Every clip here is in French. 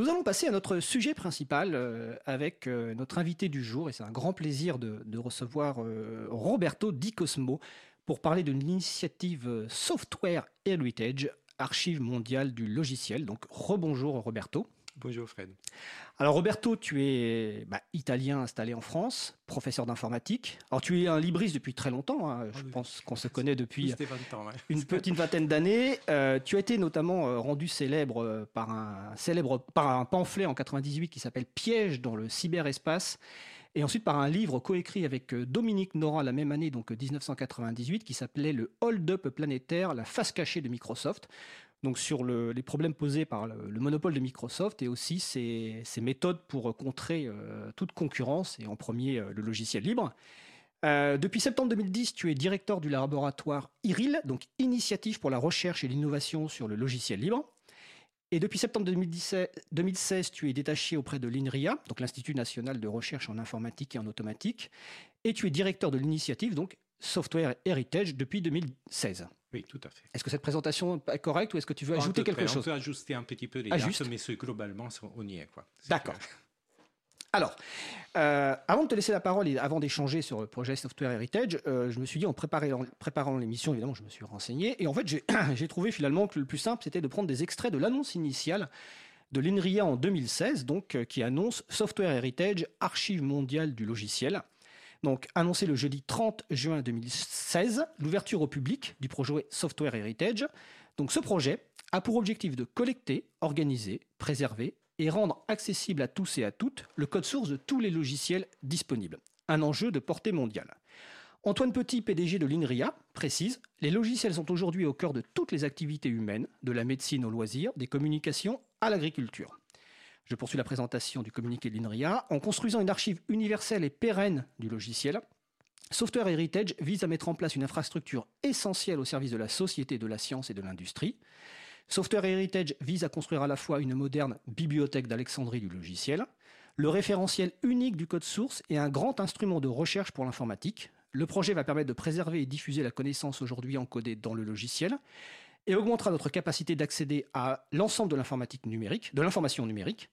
Nous allons passer à notre sujet principal euh, avec euh, notre invité du jour, et c'est un grand plaisir de, recevoir euh, Roberto Di Cosmo pour parler de l'initiative euh, Software Heritage, archive mondiale du logiciel. Donc rebonjour Roberto. Bonjour Fred. Alors Roberto, tu es bah, italien installé en France, professeur d'informatique. Alors tu es un libriste depuis très longtemps, hein. je Ah oui. pense qu'on se connaît depuis C'était 20 ans. ouais. une petite vingtaine d'années. Euh, tu as été notamment euh, rendu célèbre euh, par un célèbre par un pamphlet en 98 qui s'appelle Piège dans le cyberespace. Et ensuite par un livre coécrit avec euh, Dominique Nora la même année, donc euh, 1998, qui s'appelait Le Hold-up planétaire, la face cachée de Microsoft. Donc sur le- les problèmes posés par le, le monopole de Microsoft et aussi ses, méthodes pour euh, contrer euh, toute concurrence et en premier euh, le logiciel libre. Depuis septembre 2010, tu es directeur du laboratoire IRIL, donc Initiative pour la recherche et l'innovation sur le logiciel libre. Et depuis septembre 2017 2016, tu es détaché auprès de l'INRIA, donc l'Institut national de recherche en informatique et en automatique. Et tu es directeur de l'initiative, donc Software Heritage, depuis 2016. Oui, tout à fait. Est-ce que cette présentation est correcte ou est-ce que tu veux ajouter près, quelque On chose peut ajuster un petit peu les dates, mais globalement, on y est. D'accord. Alors, euh, avant de te laisser la parole et avant d'échanger sur le projet Software Heritage, euh, je me suis dit, en préparant, préparant l'émission, évidemment, je me suis renseigné. Et en fait, j'ai j'ai trouvé finalement que le plus simple, c'était de prendre des extraits de l'annonce initiale de l'INRIA en 2016, donc, euh, qui annonce Software Heritage, archive mondiale du logiciel. Donc, annoncé le jeudi 30 juin 2016, l'ouverture au public du projet Software Heritage. Donc, ce projet a pour objectif de collecter, organiser, préserver et rendre accessible à tous et à toutes le code source de tous les logiciels disponibles. Un enjeu de portée mondiale. Antoine Petit, PDG de l'INRIA, précise Les logiciels sont aujourd'hui au cœur de toutes les activités humaines, de la médecine au loisir, des communications à l'agriculture. Je poursuis la présentation du communiqué de l'INRIA. En construisant une archive universelle et pérenne du logiciel, Software Heritage vise à mettre en place une infrastructure essentielle au service de la société, de la science et de l'industrie. Software Heritage vise à construire à la fois une moderne bibliothèque d'Alexandrie du logiciel, le référentiel unique du code source et un grand instrument de recherche pour l'informatique. Le projet va permettre de préserver et diffuser la connaissance aujourd'hui encodée dans le logiciel et augmentera notre capacité d'accéder à l'ensemble de l'informatique numérique, de l'information numérique.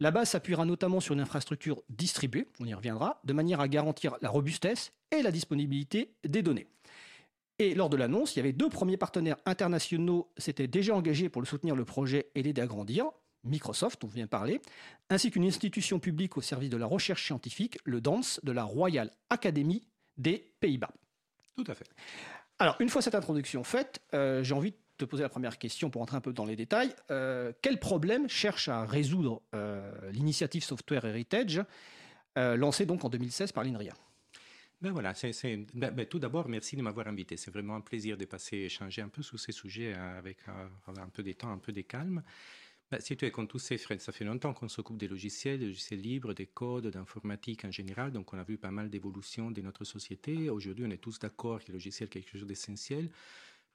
La base s'appuiera notamment sur une infrastructure distribuée, on y reviendra, de manière à garantir la robustesse et la disponibilité des données. Et lors de l'annonce, il y avait deux premiers partenaires internationaux s'étaient déjà engagés pour le soutenir le projet et l'aider à grandir. Microsoft, on vient de parler, ainsi qu'une institution publique au service de la recherche scientifique, le DANS de la Royal Academy des Pays-Bas. Tout à fait. Alors, une fois cette introduction faite, euh, j'ai envie de te poser la première question pour entrer un peu dans les détails. Euh, quel problème cherche à résoudre euh, l'initiative Software Heritage, euh, lancée donc en 2016 par l'INRIA? Ben voilà, ben- ben tout d'abord, merci de m'avoir invité. C'est vraiment un plaisir de passer échanger un peu sur ces sujets euh, avec euh, un peu de temps, un peu de calme. Ben, si tu es comme tous ces Fred, ça fait longtemps qu'on s'occupe des logiciels, des logiciels libres, des codes, d'informatique en général. Donc, on a vu pas mal d'évolutions de notre société. Aujourd'hui, on est tous d'accord que le logiciel est quelque chose d'essentiel.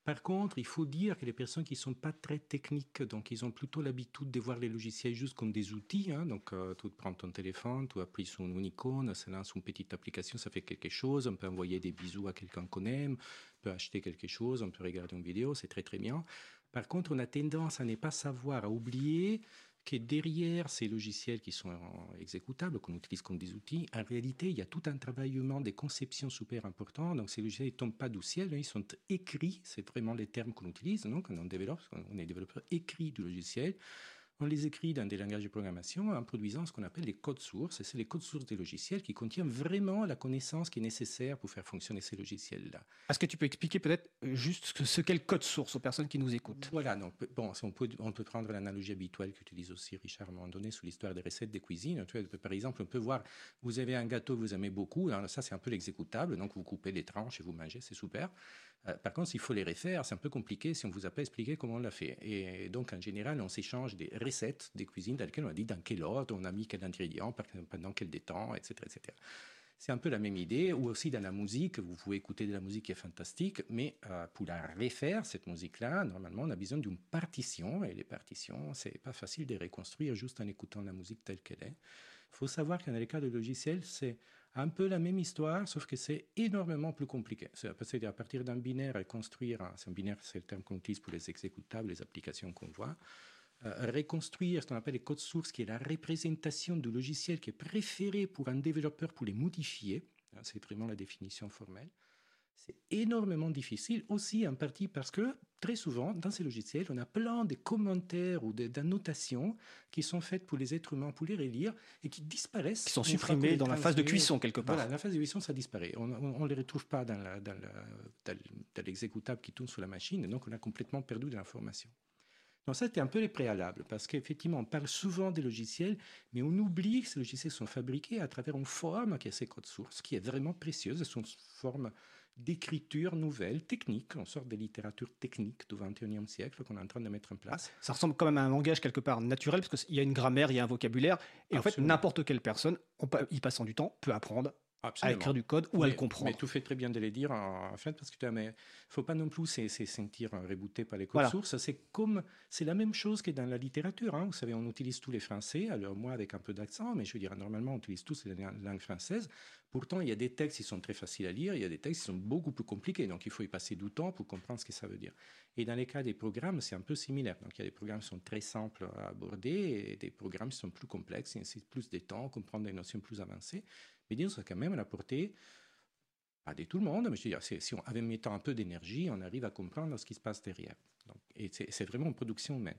Par contre, il faut dire que les personnes qui ne sont pas très techniques, donc ils ont plutôt l'habitude de voir les logiciels juste comme des outils. hein. donc, euh, tu prends ton téléphone, tu appuies sur une icône, ça lance une petite application, ça fait quelque chose. On peut envoyer des bisous à quelqu'un qu'on aime, on peut acheter quelque chose, on peut regarder une vidéo, c'est très très bien. Par contre, on a tendance à ne pas savoir, à oublier que derrière ces logiciels qui sont euh, exécutables, qu'on utilise comme des outils, en réalité, il y a tout un travail humain des conceptions super important. Donc, ces logiciels ne tombent pas du ciel, hein, ils sont écrits, c'est vraiment les termes qu'on utilise non, quand on développe, on est développeur écrit du logiciel. On les écrit dans des langages de programmation en produisant ce qu'on appelle les codes sources. Et c'est les codes sources des logiciels qui contiennent vraiment la connaissance qui est nécessaire pour faire fonctionner ces logiciels-là. Est-ce que tu peux expliquer peut-être euh, juste ce, qu'est le code source aux personnes qui nous écoutent? Voilà, bon, on peut, on peut prendre l'analogie habituelle qu'utilise aussi Richard à un moment donné sur l'histoire des recettes de cuisine. Tu vois, par exemple, on peut voir, vous avez un gâteau que vous aimez beaucoup, alors ça c'est un peu l'exécutable, donc vous coupez les tranches et vous mangez, c'est super. Euh, par contre, s'il faut les refaire, c'est un peu compliqué si on ne vous a pas expliqué comment on l'a fait. Et donc, en général, on s'échange des recettes des cuisines dans lesquelles on a dit dans quel ordre, on a mis quel ingrédient, pendant quel temps, etc. etc. C'est un peu la même idée, ou aussi dans la musique, vous pouvez écouter de la musique qui est fantastique, mais euh, pour la refaire, cette musique-là, normalement, on a besoin d'une partition, et les partitions, c'est pas facile de reconstruire juste en écoutant la musique telle qu'elle est. Il faut savoir que dans les cas de logiciels, c'est un peu la même histoire, sauf que c'est énormément plus compliqué. C'est parce que à partir d'un binaire et construire, un- un binaire, c'est le terme qu'on utilise pour les exécutables, les applications qu'on voit. euh, reconstruire ce qu'on appelle les codes sources, qui est la représentation du logiciel qui est préféré pour un développeur pour les modifier. Hein, c'est vraiment la définition formelle. C'est énormément difficile aussi en partie parce que très souvent dans ces logiciels, on a plein de commentaires ou d'annotations qui sont faites pour les êtres humains pour les relire et qui disparaissent. Qui sont supprimés dans la phase de cuisson quelque part. Voilà, la phase de cuisson, ça disparaît. On ne les retrouve pas dans l'exécutable qui tourne sur la machine, et donc on a complètement perdu de l'information. Donc ça, c'était un peu les préalables, parce qu'effectivement, on parle souvent des logiciels, mais on oublie que ces logiciels sont fabriqués à travers une forme qui est ces codes sources, qui est vraiment précieuse. C'est une forme d'écriture nouvelle, technique, en sorte de littérature technique du XXIe siècle qu'on est en train de mettre en place. Ça ressemble quand même à un langage quelque part naturel, parce qu'il y a une grammaire, il y a un vocabulaire, et en fait, n'importe quelle personne, y passant du temps, peut apprendre à écrire du code ou à le comprendre. Mais tout fait très bien de le dire, en fait, parce que tu ne faut pas non plus se, sentir rebooté par les codes sources. C'est comme, c'est la même chose que dans la littérature. Hein. Vous savez, on utilise tous les français, alors moi avec un peu d'accent, mais je veux dire, normalement, on utilise tous la langue française. Pourtant, il y a des textes qui sont très faciles à lire, il y a des textes qui sont beaucoup plus compliqués, donc il faut y passer du temps pour comprendre ce que ça veut dire. Et dans les cas des programmes, c'est un peu similaire. Donc il y a des programmes qui sont très simples à aborder et des programmes qui sont plus complexes, et nécessitent plus de temps, comprendre des notions plus avancées. Mais disons, quand même la portée, pas de tout le monde, mais je veux dire, si on avait mis un peu d'énergie, on arrive à comprendre ce qui se passe derrière. Donc, et c'est vraiment une production humaine.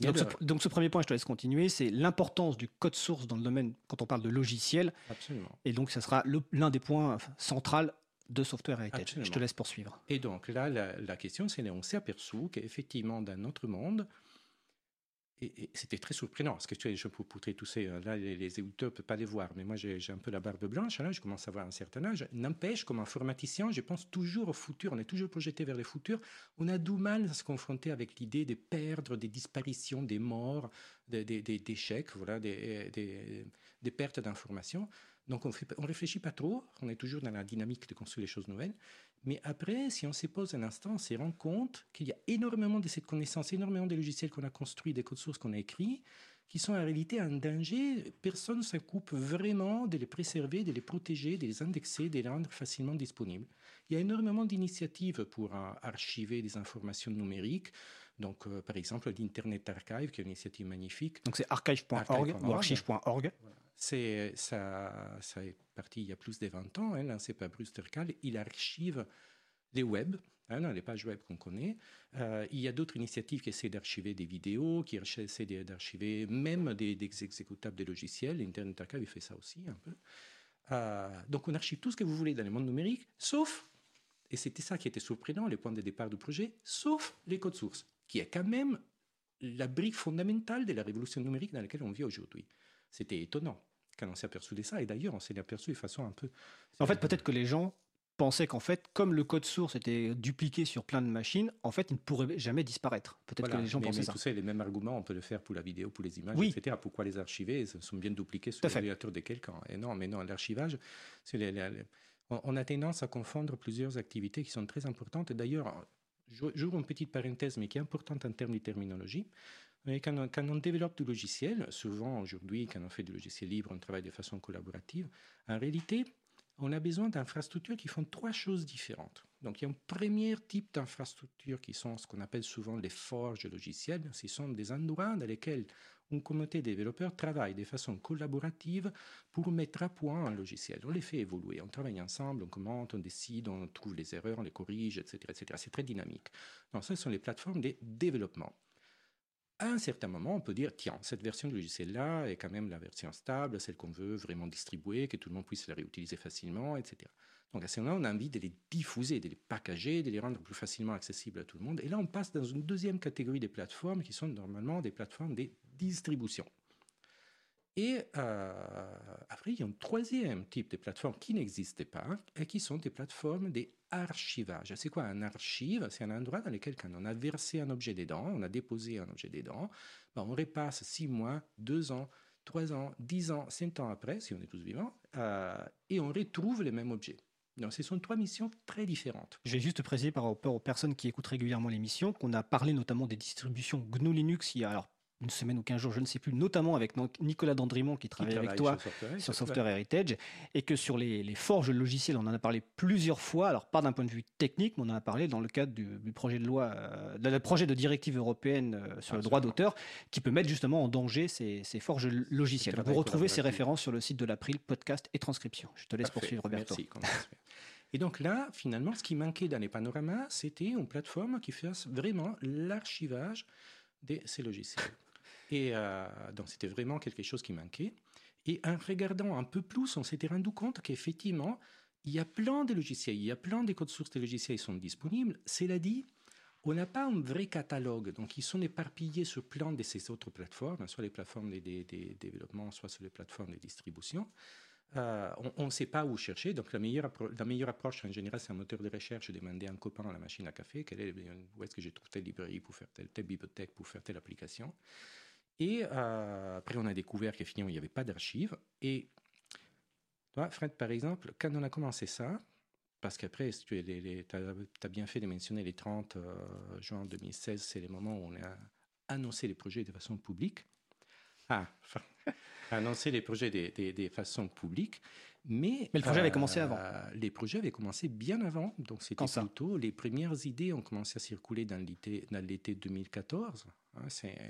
Donc, ce, donc, ce, premier point, je te laisse continuer, c'est l'importance du code source dans le domaine, quand on parle de logiciel. Absolument. Et donc, ça sera l'un des points centraux de Software Heritage. Je te laisse poursuivre. Et donc, là, la, la question, c'est on s'est aperçu qu'effectivement, dans notre monde, et, c'était très surprenant, parce que tu sais, je peux poutrer tous ces. Euh, là, les, les ne peuvent pas les voir, mais moi, j'ai un peu la barbe blanche, là, je commence à avoir un certain âge. N'empêche, comme informaticien, je pense toujours au futur, on est toujours projeté vers le futur. On a du mal à se confronter avec l'idée de perdre, des disparitions, des morts, des, échecs, voilà, des pertes d'informations. Donc, on ne réfléchit pas trop, on est toujours dans la dynamique de construire les choses nouvelles. Mais après, si on se pose un instant, on se rend compte qu'il y a énormément de cette connaissance, énormément de logiciels qu'on a construits, des codes sources qu'on a écrits, qui sont en réalité un danger. Personne ne s'occupe vraiment de les préserver, de les protéger, de les indexer, de les rendre facilement disponibles. Il y a énormément d'initiatives pour archiver des informations numériques. Donc, euh, par exemple, l'Internet Archive, qui est une initiative magnifique. Donc, c'est archive.org ou archive.org. C'est, ça, ça est parti il y a plus de 20 ans, hein, lancé par Bruce Tercal. Il archive les web, hein, les pages web qu'on connaît. Euh, il y a d'autres initiatives qui essaient d'archiver des vidéos, qui essaient d'archiver même des, exécutables des logiciels. Internet Archive fait ça aussi un peu. Euh, donc on archive tout ce que vous voulez dans le monde numérique, sauf, et c'était ça qui était surprenant, les points de départ du projet, sauf les codes sources, qui est quand même la brique fondamentale de la révolution numérique dans laquelle on vit aujourd'hui. C'était étonnant quand on s'est aperçu de ça. Et d'ailleurs, on s'est aperçu de façon un peu. En fait, peut-être que les gens pensaient qu'en fait, comme le code source était dupliqué sur plein de machines, en fait, il ne pourrait jamais disparaître. Peut-être que les gens pensaient ça. Tu les mêmes arguments, on peut le faire pour la vidéo, pour les images, etc. Pourquoi les archiver? Ils sont bien dupliqués sur l'ordinateur de quelqu'un. Et non, mais non, l'archivage, on a tendance à confondre plusieurs activités qui sont très importantes. D'ailleurs, j'ouvre une petite parenthèse, mais qui est importante en termes de terminologie. Mais quand on, développe du logiciel, souvent aujourd'hui, quand on fait du logiciel libre, on travaille de façon collaborative. En réalité, on a besoin d'infrastructures qui font trois choses différentes. Donc, il y a un premier type d'infrastructures qui sont ce qu'on appelle souvent les forges logicielles. Ce sont des endroits dans lesquels une communauté de développeurs travaille de façon collaborative pour mettre à point un logiciel. On les fait évoluer, on travaille ensemble, on commente, on décide, on trouve les erreurs, on les corrige, etc. etc. C'est très dynamique. Donc, ce sont les plateformes de développement à un certain moment, on peut dire, tiens, cette version du logiciel-là est quand même la version stable, celle qu'on veut vraiment distribuer, que tout le monde puisse la réutiliser facilement, etc. Donc à ce moment-là, on a envie de les diffuser, de les packager, de les rendre plus facilement accessibles à tout le monde. Et là, on passe dans une deuxième catégorie des plateformes qui sont normalement des plateformes de distribution. Et euh, après, il y a un troisième type de plateforme qui n'existait pas et qui sont des plateformes d'archivage. C'est quoi un archive? C'est un endroit dans lequel, quand on a versé un objet dedans, on a déposé un objet dedans, ben on repasse six mois, deux ans, trois ans, dix ans, cinq ans après, si on est tous vivants, euh, et on retrouve les mêmes objets. Donc, ce sont trois missions très différentes. Je vais juste préciser par rapport aux personnes qui écoutent régulièrement l'émission qu'on a parlé notamment des distributions GNU Linux il y a une semaine ou quinze jours, je ne sais plus, notamment avec Nicolas Dandrimont qui travaille, avec toi sur Software, Heritage, et que sur les, forges logicielles, on en a parlé plusieurs fois, alors pas d'un point de vue technique, mais on en a parlé dans le cadre du, projet de loi, euh, projet de directive européenne euh, sur le droit d'auteur, qui peut mettre justement en danger ces, forges logicielles. Vous retrouvez ces références sur le site de l'April, podcast et transcription. Je te laisse poursuivre, Roberto. Merci. Et donc là, finalement, ce qui manquait dans les panoramas, c'était une plateforme qui fasse vraiment l'archivage de ces logiciels. Et euh, donc c'était vraiment quelque chose qui manquait. Et en regardant un peu plus, on s'était rendu compte qu'effectivement, il y a plein de logiciels, il y a plein de codes sources de logiciels qui sont disponibles. Cela dit, on n'a pas un vrai catalogue, donc ils sont éparpillés sur plein de ces autres plateformes, soit les plateformes de, développement, soit sur les plateformes de distribution. Euh, on ne sait pas où chercher, donc la meilleure, approche en général, c'est un moteur de recherche, demander à un copain à la machine à café, quelle est, où est-ce que j'ai trouvé telle librairie pour faire telle bibliothèque pour faire telle application. Et euh, après, on a découvert qu'effectivement, il n'y avait pas d'archives. Et toi, Fred, par exemple, quand on a commencé ça, parce qu'après, tu as, bien fait de mentionner les 30 euh, juin 2016, c'est le moment où on a annoncé les projets de façon publique? Ah, annoncé les projets de, de, façon publique. Mais, mais le projet avait commencé avant. Euh, les projets avaient commencé bien avant. Donc, c'était plutôt. Les premières idées ont commencé à circuler dans l'été 2014. Hein,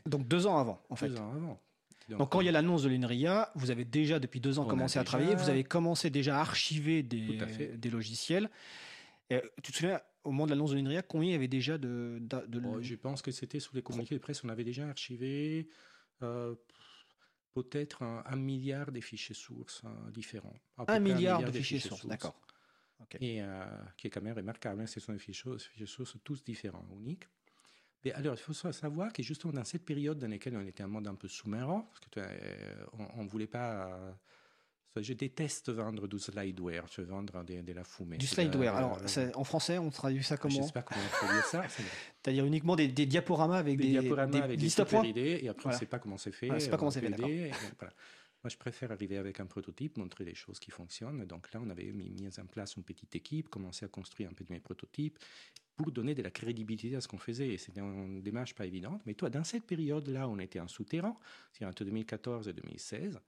donc deux ans avant, en fait. Deux ans avant. Donc, quand il y a l'annonce de l'INRIA, vous avez déjà depuis deux ans commencé à travailler, vous avez commencé déjà à archiver des, des logiciels. Et, tu te souviens, au moment de l'annonce de l'INRIA, combien il y avait déjà de... de, oh, je pense que c'était sous les communiqués de presse, on avait déjà archivé euh, peut-être un, milliard de fichiers sources euh, différents. Un milliard, de fichiers, sources, d'accord. Et euh, qui est quand même remarquable, hein, ce sont des fichiers, fichiers sources tous différents, uniques alors, il faut savoir que justement dans cette période dans laquelle on était en mode un peu sous-marin, parce que euh, on ne voulait pas. Euh, je déteste vendre du slideware, je vendre de, la fumée. Du slideware. alors, en français, on traduit ça comment Je ne sais pas comment on traduit ça. C'est-à-dire uniquement des, diaporamas avec des, diaporamas avec des à et après on ne sait pas comment c'est fait. ne sait pas comment c'est fait, Moi, je préfère arriver avec un prototype, montrer les choses qui fonctionnent. Donc là, on avait mis, mis en place une petite équipe, commencé à construire un peu de mes prototypes pour donner de la crédibilité à ce qu'on faisait. Et c'était une démarche pas évidente. Mais toi, dans cette période-là, on était en souterrain, c'est entre 2014 et 2016.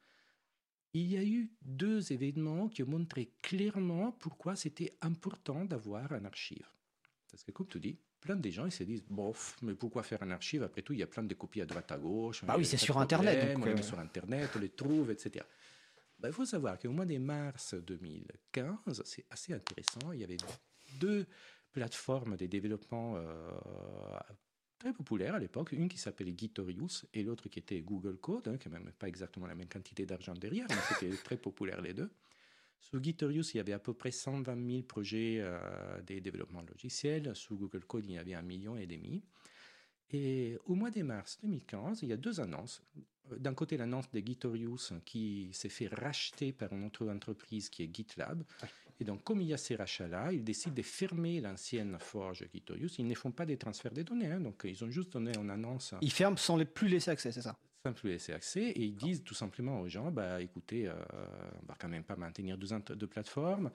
Il y a eu deux événements qui ont montré clairement pourquoi c'était important d'avoir un archive. Parce que, comme tu dis, plein de gens ils se disent bof, mais pourquoi faire un archive? Après tout, il y a plein de copies à droite à gauche. Bah oui, c'est sur Internet. on les met euh. sur Internet, on les trouve, etc. Bah, il faut savoir qu'au mois de mars 2015, c'est assez intéressant, il y avait deux plateformes de développement euh, très populaires à l'époque, une qui s'appelait Gitorius et l'autre qui était Google Code, hein, qui n'a même pas exactement la même quantité d'argent derrière, mais c'était très populaire les deux. Sur Gitorius, il y avait à peu près 120 000 projets euh, de développement logiciel. Sur Google Code, il y avait un million et demi. Et au mois de mars 2015, il y a deux annonces. D'un côté, l'annonce de Gitorius qui s'est fait racheter par une autre entreprise qui est GitLab. Et donc, comme il y a ces rachats-là, ils décident de fermer l'ancienne forge Gitorius. Ils ne font pas des transferts de données, hein. donc ils ont juste donné une annonce. Ils ferment sans les plus laisser accès, c'est ça? Sans plus laisser accès, et ils disent tout simplement aux gens, bah, écoutez, euh, on va quand même pas maintenir deux, deux plateformes,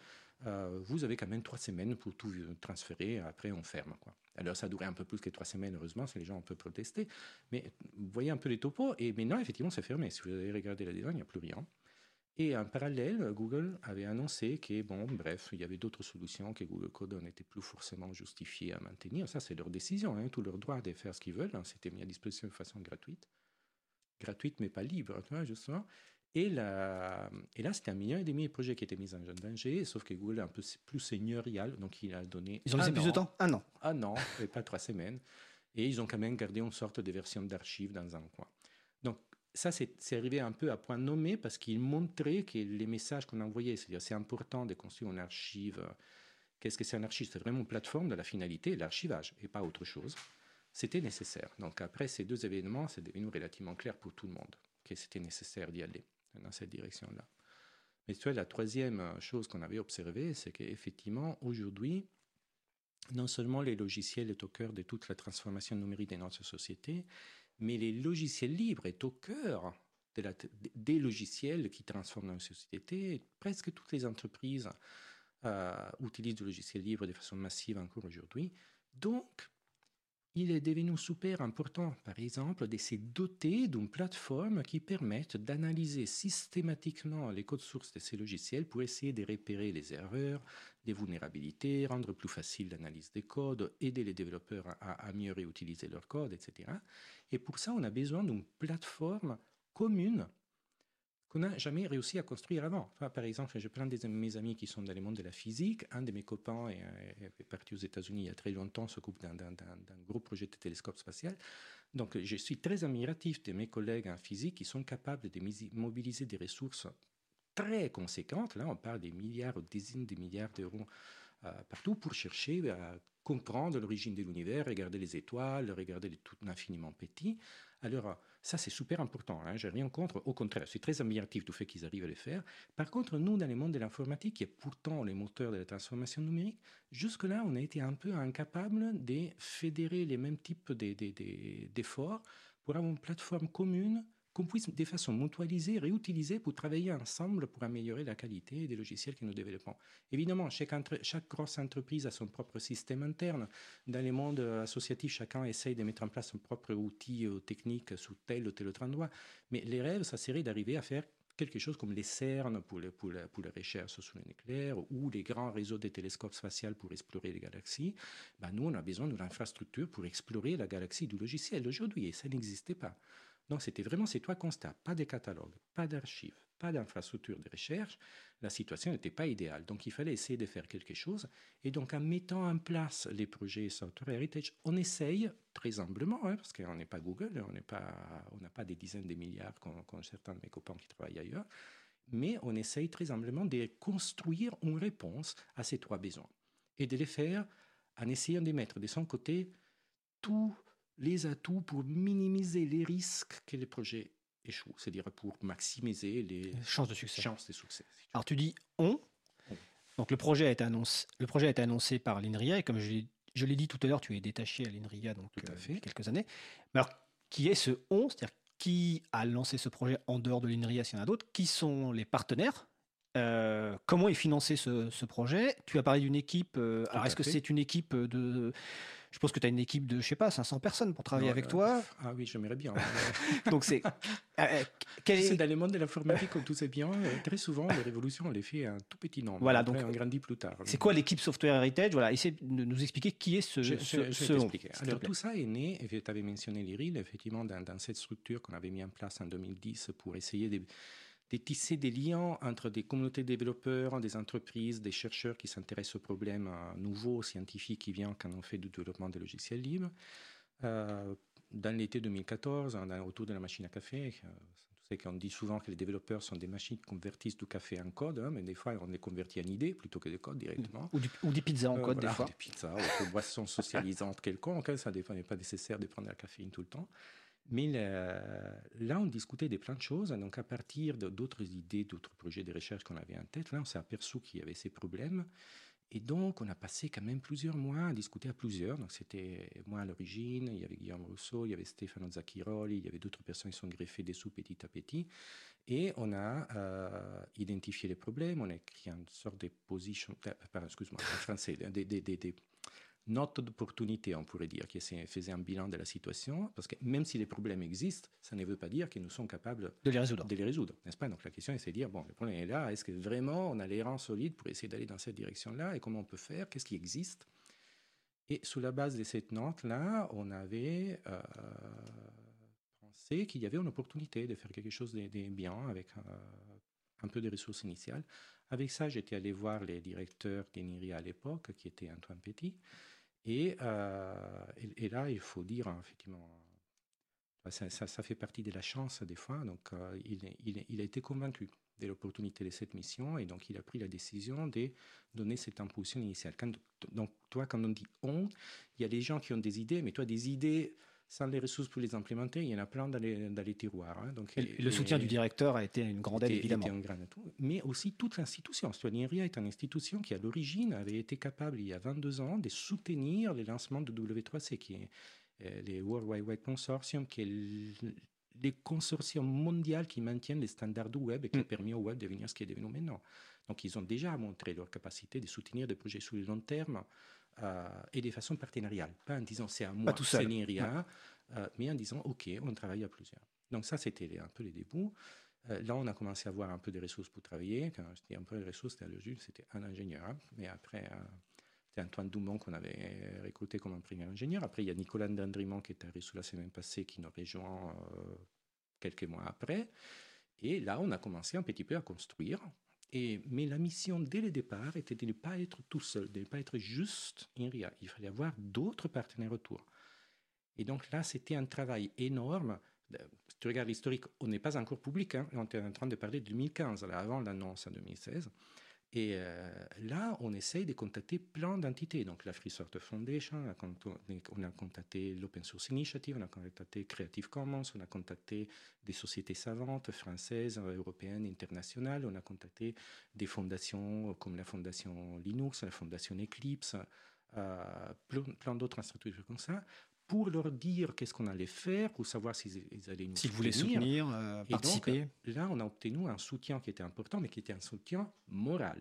euh, vous avez quand même trois semaines pour tout transférer, après on ferme. Quoi. Alors ça a duré un peu plus que trois semaines, heureusement, si les gens ont peu protester, mais vous voyez un peu les topos, et maintenant, effectivement, c'est fermé. Si vous avez regardé la design, il n'y a plus rien. Et en parallèle, Google avait annoncé que, bon, bref, il y avait d'autres solutions que Google Code n'était plus forcément justifié à maintenir. Ça, c'est leur décision, hein, tout leur droit de faire ce qu'ils veulent. Hein. C'était mis à disposition de façon gratuite. Gratuite, mais pas libre, tu vois, justement. Et là, et là c'était un million et demi de projets qui étaient mis en danger, sauf que Google est un peu plus seigneurial, donc il a donné. Ils ont laissé plus de temps? Un an. Un an, et pas trois semaines. Et ils ont quand même gardé une sorte de version d'archives dans un coin. Ça, c'est arrivé un peu à point nommé parce qu'il montrait que les messages qu'on envoyait, c'est-à-dire c'est important de construire une archive. Qu'est-ce que c'est un archive? C'est vraiment une plateforme de la finalité, l'archivage, et pas autre chose. C'était nécessaire. Donc après ces deux événements, c'est devenu relativement clair pour tout le monde que c'était nécessaire d'y aller dans cette direction-là. Mais tu vois, la troisième chose qu'on avait observée, c'est qu'effectivement, aujourd'hui, non seulement les logiciels sont au cœur de toute la transformation numérique de notre société, mais les logiciels libres est au cœur des logiciels qui transforment notre société. Presque toutes les entreprises euh, utilisent du logiciel libre de façon massive encore aujourd'hui. Donc, il est devenu super important, par exemple, de se doter d'une plateforme qui permette d'analyser systématiquement les codes sources de ces logiciels pour essayer de repérer les erreurs, les vulnérabilités, rendre plus facile l'analyse des codes, aider les développeurs à, à mieux réutiliser leurs codes, etc. Et pour ça, on a besoin d'une plateforme commune qu'on n'a jamais réussi à construire avant. par exemple, je prends des de mes amis qui sont dans le monde de la physique. Un de mes copains est, parti aux États-Unis il y a très longtemps, s'occupe d'un gros projet de télescope spatial. Donc, je suis très admiratif de mes collègues en physique qui sont capables de mobiliser des ressources très conséquentes. Là, on parle des milliards, des dizaines de milliards d'euros euh, partout pour chercher à comprendre l'origine de l'univers, regarder les étoiles, regarder les tout infiniment petits. Alors, ça, c'est super important. Hein, J'ai rien contre. Au contraire, c'est très admiratif du fait qu'ils arrivent à le faire. Par contre, nous, dans le monde de l'informatique, qui est pourtant les moteurs de la transformation numérique, jusque-là, on a été un peu incapable de fédérer les mêmes types d'efforts pour avoir une plateforme commune qu'on puisse de façon mutualisée, réutiliser pour travailler ensemble pour améliorer la qualité des logiciels que nous développons. Évidemment, chaque, grosse entreprise a son propre système interne. Dans le monde associatif, chacun essaye de mettre en place son propre outil euh, technique sous tel ou tel autre endroit. Mais les rêves, ça serait d'arriver à faire quelque chose comme les CERN pour, les, la, pour recherche sur le nucléaire ou les grands réseaux de télescopes spatials pour explorer les galaxies. Ben, nous, on a besoin d'une infrastructure pour explorer la galaxie du logiciel aujourd'hui et ça n'existait pas. Donc c'était vraiment ces trois constats, pas de catalogue, pas d'archives, pas d'infrastructure de recherche. La situation n'était pas idéale, donc il fallait essayer de faire quelque chose. Et donc en mettant en place les projets Software Heritage, on essaye très humblement, hein, parce qu'on n'est pas Google, on n'a pas des dizaines de milliards comme, certains de mes copains qui travaillent ailleurs, mais on essaye très humblement de construire une réponse à ces trois besoins et de les faire en essayant de mettre de son côté tout les atouts pour minimiser les risques que les projets échouent, c'est-à-dire pour maximiser les chances de succès. Chances de succès Alors tu dis on. Donc le projet a été annoncé, le projet a été annoncé par l'INRIA et comme je, l'ai dit tout à l'heure, tu es détaché à l'INRIA donc tout à euh, fait. quelques années. Mais alors qui est ce on? C'est-à-dire qui a lancé ce projet en dehors de l'INRIA s'il y en a d'autres? Qui sont les partenaires? Euh, comment est financé ce, projet? Tu as parlé d'une équipe. Euh, alors, est-ce que c'est une équipe de. Je pense que tu as une équipe de, je sais pas, 500 personnes pour travailler avec toi. Ah oui, j'aimerais bien. Donc, c'est. Euh, est... dans le monde de l'informatique, comme tout sait bien, très souvent, les révolutions, on les fait un tout petit nombre. Voilà, donc. On grandit plus tard. C'est quoi l'équipe Software Heritage? Voilà, essaie de nous expliquer qui est ce. Je, ce, Alors, tout ça est né, et tu avais mentionné l'IRIL, effectivement, dans, dans cette structure qu'on avait mis en place en 2010 pour essayer de de tisser des liens entre des communautés de développeurs, des entreprises, des chercheurs qui s'intéressent aux problèmes euh, nouveaux, scientifiques qui viennent quand on fait du développement des logiciels libres. Euh, dans l'été 2014, autour de la machine à café, euh, c'est qu'on dit souvent que les développeurs sont des machines qui convertissent du café en code, hein, mais des fois on les convertit en idées plutôt que de code directement. Ou, ou des pizzas en code, des fois. Des pizzas, ou des boissons socialisantes quelconques, hein, ça n'est pas nécessaire de prendre la caféine tout le temps. Mais là, on discutait de plein de choses. Donc, à partir d'autres idées, d'autres projets de recherche qu'on avait en tête, là, on s'est aperçu qu'il y avait ces problèmes. Et donc, on a passé quand même plusieurs mois à discuter à plusieurs. Donc, c'était moi à l'origine, il y avait Guillaume Rousseau, il y avait Stefano Zacchiroli, il y avait d'autres personnes qui sont greffées dessous petit à petit. Et on a euh, identifié les problèmes, on a écrit une sorte de position, euh, pardon, excuse-moi, en français, des, note d'opportunité, on pourrait dire, qui faisait un bilan de la situation, parce que même si les problèmes existent, ça ne veut pas dire que nous sommes capables de les résoudre. De les résoudre, n'est-ce pas? Donc la question est de dire, bon, le problème est là, est-ce que vraiment on a les rangs solides pour essayer d'aller dans cette direction-là, et comment on peut faire, qu'est-ce qui existe? Et sous la base de cette note-là, on avait euh, pensé qu'il y avait une opportunité de faire quelque chose de, bien avec euh, un peu de ressources initiales. Avec ça, j'étais allé voir les directeurs d'Eniria à l'époque, qui était Antoine Petit, euh, et, là, il faut dire, hein, effectivement, ça, ça, fait partie de la chance des fois. Donc, euh, il, a été convaincu de l'opportunité de cette mission et donc il a pris la décision de donner cette impulsion initiale. Donc, toi, quand on dit on, il y a des gens qui ont des idées, mais toi, des idées sans les ressources pour les implémenter, il y en a plein dans les, dans les tiroirs. Hein. Donc, le soutien du directeur a été une grande aide, évidemment. Un grand mais aussi toute l'institution. Stoigneria est une institution qui, à l'origine, avait été capable, il y a 22 ans, de soutenir le lancement de W3C, qui est euh, les World Wide Web Consortium, qui est les consortiums mondiaux qui maintiennent les standards du web et qui ont mm. permis au web de devenir ce qui est devenu maintenant. Donc, ils ont déjà montré leur capacité de soutenir des projets sur le long terme et de façon partenariale. Pas en disant c'est à moi, c'est l'INRIA, mais en disant OK, on travaille à plusieurs. Donc ça, c'était un peu les débuts. là, on a commencé à avoir un peu de ressources pour travailler. Quand je dis un peu de ressources, c'était le c'était un ingénieur. Hein. Mais après, c'était Antoine Doumont qu'on avait recruté comme un premier ingénieur. Après, il y a Nicolas Dandrimont qui est arrivé sous la semaine passée, qui nous rejoint euh, quelques mois après. Et là, on a commencé un petit peu à construire. Mais la mission dès le départ était de ne pas être tout seul, de ne pas être juste INRIA. Il fallait avoir d'autres partenaires autour. Et donc là, c'était un travail énorme. Si tu regardes l'historique, on n'est pas encore public. Hein, on est en train de parler de 2015, avant l'annonce en 2016. Et euh, là, on essaye de contacter plein d'entités. Donc, la Free Software Foundation, on a, contacté l'Open Source Initiative, on a contacté Creative Commons, on a contacté des sociétés savantes françaises, européennes, internationales, on a contacté des fondations comme la Fondation Linux, la Fondation Eclipse, euh, plein, d'autres structures comme ça, pour leur dire qu'est-ce qu'on allait faire, pour savoir s'ils allaient nous S'ils voulaient soutenir, euh, participer. là, on a obtenu un soutien qui était important, mais qui était un soutien moral,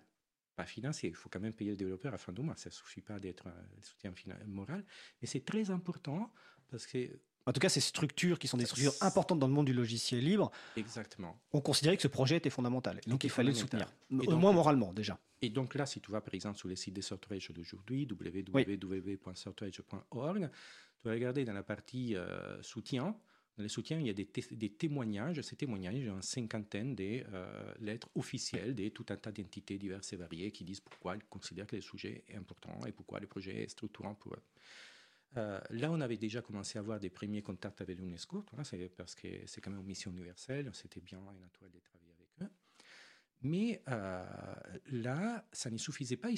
pas financier. Il faut quand même payer le développeur à fin du mois. Ça ne suffit pas d'être un soutien moral. Mais c'est très important parce que en tout cas, ces structures qui sont des structures importantes dans le monde du logiciel libre, Exactement. on considérait que ce projet était fondamental. Donc il fallait le soutenir, au moins moralement déjà. Et donc là, si tu vas par exemple sur les sites de Sortage d'aujourd'hui, www.sortage.org, tu vas regarder dans la partie euh, soutien. Dans les soutiens, il y a des, témoignages. Ces témoignages, il y a une cinquantaine de euh, lettres officielles de tout un tas d'entités diverses et variées qui disent pourquoi ils considèrent que le sujet est important et pourquoi le projet est structurant pour eux. Euh, là, on avait déjà commencé à avoir des premiers contacts avec l'UNESCO, parce que c'est quand même une mission universelle, c'était bien et naturel de travailler avec eux. Mais euh, là, ça ne suffisait pas.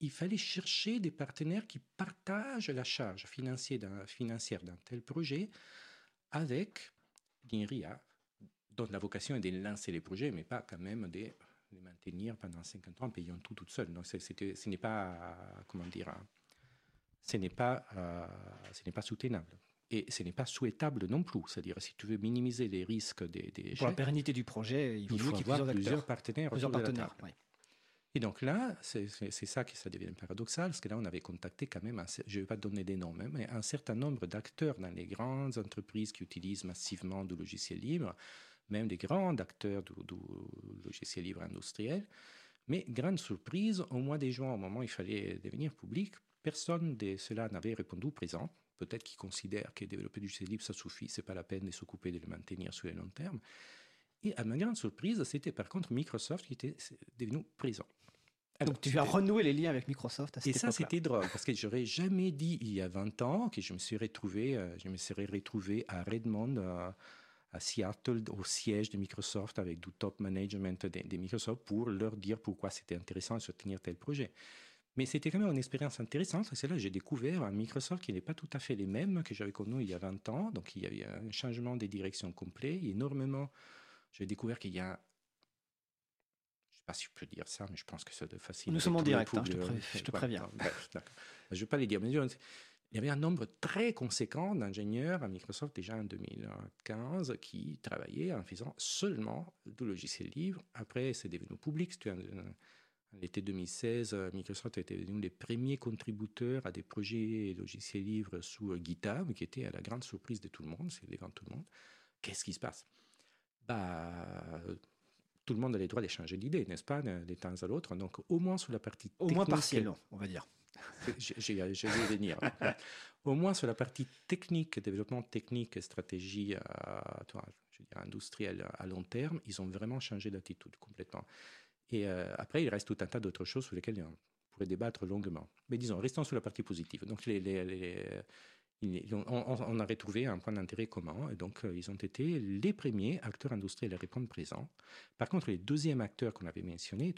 Il, fallait chercher des partenaires qui partagent la charge financière d'un tel projet avec l'INRIA, dont la vocation est de lancer les projets, mais pas quand même de les maintenir pendant 50 ans en payant tout toute seule. Donc, ce n'est pas, comment dire, ce n'est pas, euh, ce n'est pas soutenable. Et ce n'est pas souhaitable non plus. C'est-à-dire, si tu veux minimiser les risques des, des Pour la pérennité du projet, il, faut, avoir plusieurs, partenaires. Plusieurs partenaires Et donc là, c'est ça que ça devient paradoxal, parce que là, on avait contacté quand même, je ne vais pas donner des noms, hein, mais un certain nombre d'acteurs dans les grandes entreprises qui utilisent massivement du logiciel libre, même des grands acteurs du, du logiciel libre industriel. Mais grande surprise, au mois de juin, au moment où il fallait devenir public, personne de cela n'avait répondu présent. Peut-être qu'ils considèrent que développer du logiciel libre, ça suffit, c'est pas la peine de s'occuper de le maintenir sur le long terme. Et à ma grande surprise, c'était par contre Microsoft qui était devenu présent. Donc tu as renoué les liens avec Microsoft à cette Et ça, c'était drôle, parce que j'aurais jamais dit il y a 20 ans que je me serais retrouvé, euh, je me serais retrouvé à Redmond, euh, à Seattle, au siège de Microsoft, avec du top management de, de Microsoft, pour leur dire pourquoi c'était intéressant de soutenir tel projet. Mais c'était quand même une expérience intéressante. C'est là que j'ai découvert un Microsoft qui n'est pas tout à fait les mêmes que j'avais connu il y a 20 ans. Donc, il y avait un changement des directions complet. énormément. J'ai découvert qu'il y a. Je ne sais pas si je peux dire ça, mais je pense que c'est facile. Nous sommes en direct, hein, je, te préviens. je ne vais pas les dire. Mais il y avait un nombre très conséquent d'ingénieurs à Microsoft déjà en 2015 qui travaillaient en faisant seulement du logiciel libre. Après, c'est devenu public. C'est L'été 2016, euh, Microsoft était l'un des premiers contributeurs à des projets logiciels libres sous GitHub, qui était à la grande surprise de tout le monde, c'est tout le monde. Qu'est-ce qui se passe? Bah, Tout le monde a le droit d'échanger d'idées, n'est-ce pas, de temps à l'autre. Donc, au moins sur la partie Au moins partiellement, on va dire. J'ai vais venir. au moins sur la partie technique, développement technique et stratégie industrielle à long terme, ils ont vraiment changé d'attitude complètement. Et euh, après, il reste tout un tas d'autres choses sur lesquelles on pourrait débattre longuement. Mais disons, restons sur la partie positive. Donc, on, a retrouvé un point d'intérêt commun, et donc euh, ils ont été les premiers acteurs industriels à répondre présent. Par contre, les deuxièmes acteurs qu'on avait mentionnés,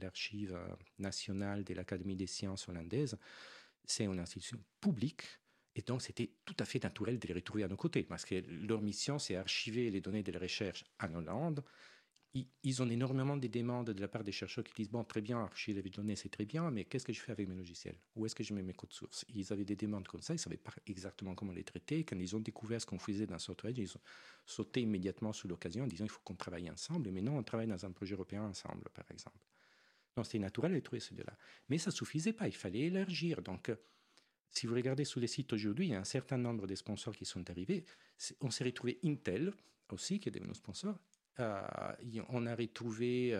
l'archive nationale de l'Académie des sciences hollandaise, c'est une institution publique et donc, c'était tout à fait naturel de les retrouver à nos côtés, parce que leur mission, c'est archiver les données de la recherche en Hollande, ils ont énormément de demandes de la part des chercheurs qui disent Bon, très bien, archiver les données, c'est très bien, mais qu'est-ce que je fais avec mes logiciels? Où est-ce que je mets mes codes sources? Ils avaient des demandes comme ça, ils ne savaient pas exactement comment les traiter. Quand ils ont découvert ce qu'on faisait dans SoftwareEdge, ils ont sauté immédiatement sur l'occasion en disant Il faut qu'on travaille ensemble. Mais non, on travaille dans un projet européen ensemble, par exemple. Donc c'était naturel de trouver ces deux-là. Mais ça suffisait pas, il fallait élargir. Donc, si vous regardez sur les sites aujourd'hui, il y a un certain nombre de sponsors qui sont arrivés. On s'est retrouvé Intel aussi, qui est devenu sponsor. On a retrouvé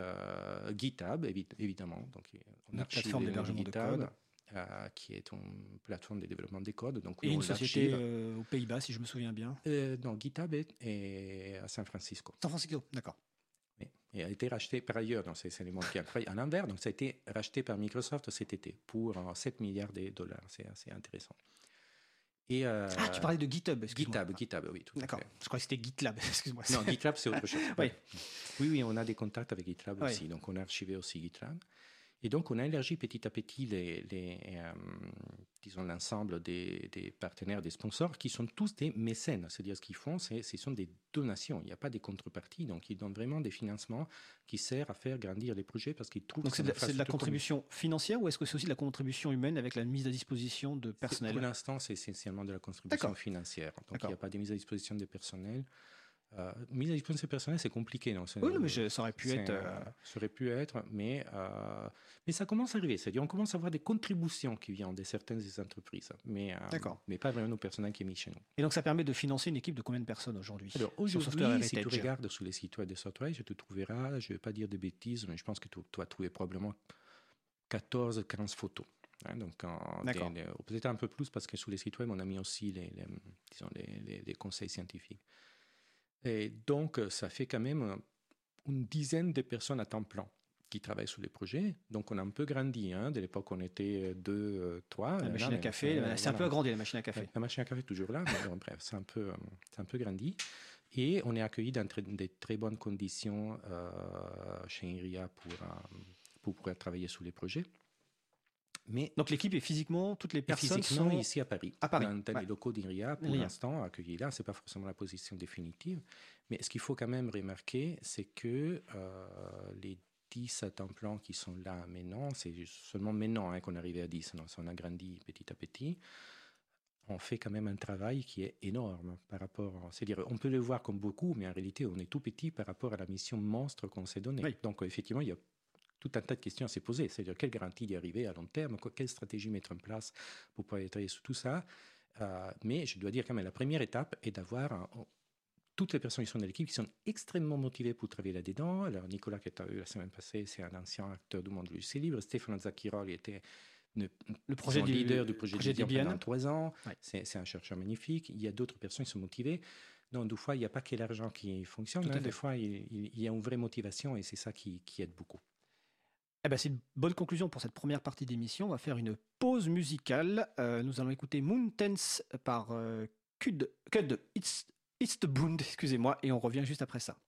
GitHub, évidemment. Donc, on a plateforme d'hébergement de code. Euh, qui est une plateforme de développement des codes. Donc, et une société euh, aux Pays-Bas, si je me souviens bien. Euh, non, GitHub est, à San Francisco. San Francisco, d'accord. Oui. Et a été racheté par ailleurs, donc c'est l'élément qui incroyable. À l'envers, donc ça a été racheté par Microsoft cet été pour 7 milliards de dollars. C'est assez intéressant. Et ah, tu parlais de GitHub, GitHub, GitHub, oui, D'accord. Je crois que c'était GitLab, excuse-moi. Non, GitLab, c'est autre chose. oui. oui, oui, on a des contacts avec GitLab aussi, donc on a archivé aussi GitLab. Et donc, on a élargi petit à petit les, euh, disons l'ensemble des, partenaires, des sponsors, qui sont tous des mécènes. C'est-à-dire, ce qu'ils font, c'est, ce sont des donations. Il n'y a pas de contrepartie. Donc, ils donnent vraiment des financements qui servent à faire grandir les projets parce qu'ils trouvent. Donc, c'est de, la contribution financière ou est-ce que c'est aussi de la contribution humaine avec la mise à disposition de personnel Pour l'instant, c'est essentiellement de la contribution financière. Donc, il n'y a pas de mise à disposition de personnel. Euh, mise à disposition personnelle, c'est compliqué. Non oui, mais ça aurait pu être. Euh, ça aurait pu être, mais, euh, mais ça commence à arriver. C'est-à-dire on commence à avoir des contributions qui viennent de certaines entreprises, mais, mais pas vraiment au personnel qui est mis chez nous. Et donc ça permet de financer une équipe de combien de personnes aujourd'hui Alors aujourd'hui, si tu regardes sur les sites web de Software, je te trouveras, je ne vais pas dire de bêtises, mais je pense que tu, tu vas trouver probablement 14, 15 photos. Hein, donc, peut-être un peu plus parce que sur les sites web, on a mis aussi les, disons, les, les conseils scientifiques. Et donc, ça fait quand même une dizaine de personnes à temps plein qui travaillent sur les projets. Donc, on a un peu grandi. Hein. De l'époque, on était deux, euh, trois. La machine à café, c'est un peu agrandi, la machine à café. La machine à café est toujours là, mais bref, c'est un, peu, un peu grandi. Et on est accueillis dans de très bonnes conditions euh, chez IRIA pour, euh, pour pouvoir travailler sur les projets. Mais Donc l'équipe est physiquement, toutes les personnes sont ici à Paris. À Paris. Dans, les locaux d'IRIA, pour l'instant, accueillis là. Ce n'est pas forcément la position définitive. Mais ce qu'il faut quand même remarquer, c'est que euh, les 10 à temps qui sont là maintenant, c'est seulement maintenant hein, qu'on est arrivé à 10. Non, on a grandi petit à petit. On fait quand même un travail qui est énorme par rapport. C'est-à-dire, on peut le voir comme beaucoup, mais en réalité, on est tout petit par rapport à la mission monstre qu'on s'est donnée. Donc, effectivement, il y a tout un tas de questions à se poser. C'est-à-dire, quelle garantie d'y arriver à long terme? Quelle stratégie mettre en place pour pouvoir travailler sur tout ça? Euh, Mais je dois dire quand même, la première étape est d'avoir toutes les personnes qui sont dans l'équipe qui sont extrêmement motivées pour travailler là-dedans. Alors, Nicolas, qui est eu la semaine passée, c'est un ancien acteur du monde du logiciel libre. Stéphane Zakirol était le projet leader du projet, projet Debian pendant trois ans. C'est un chercheur magnifique. Il y a d'autres personnes qui sont motivées. Donc, des fois, il n'y a pas que l'argent qui fonctionne. Hein. Des fois, il, y a une vraie motivation et c'est ça qui, qui aide beaucoup. Eh ben, c'est une bonne conclusion pour cette première partie d'émission. On va faire une pause musicale. Euh, nous allons écouter Mountains par euh, Cud, Cud Eastbound, excusez-moi, et on revient juste après ça.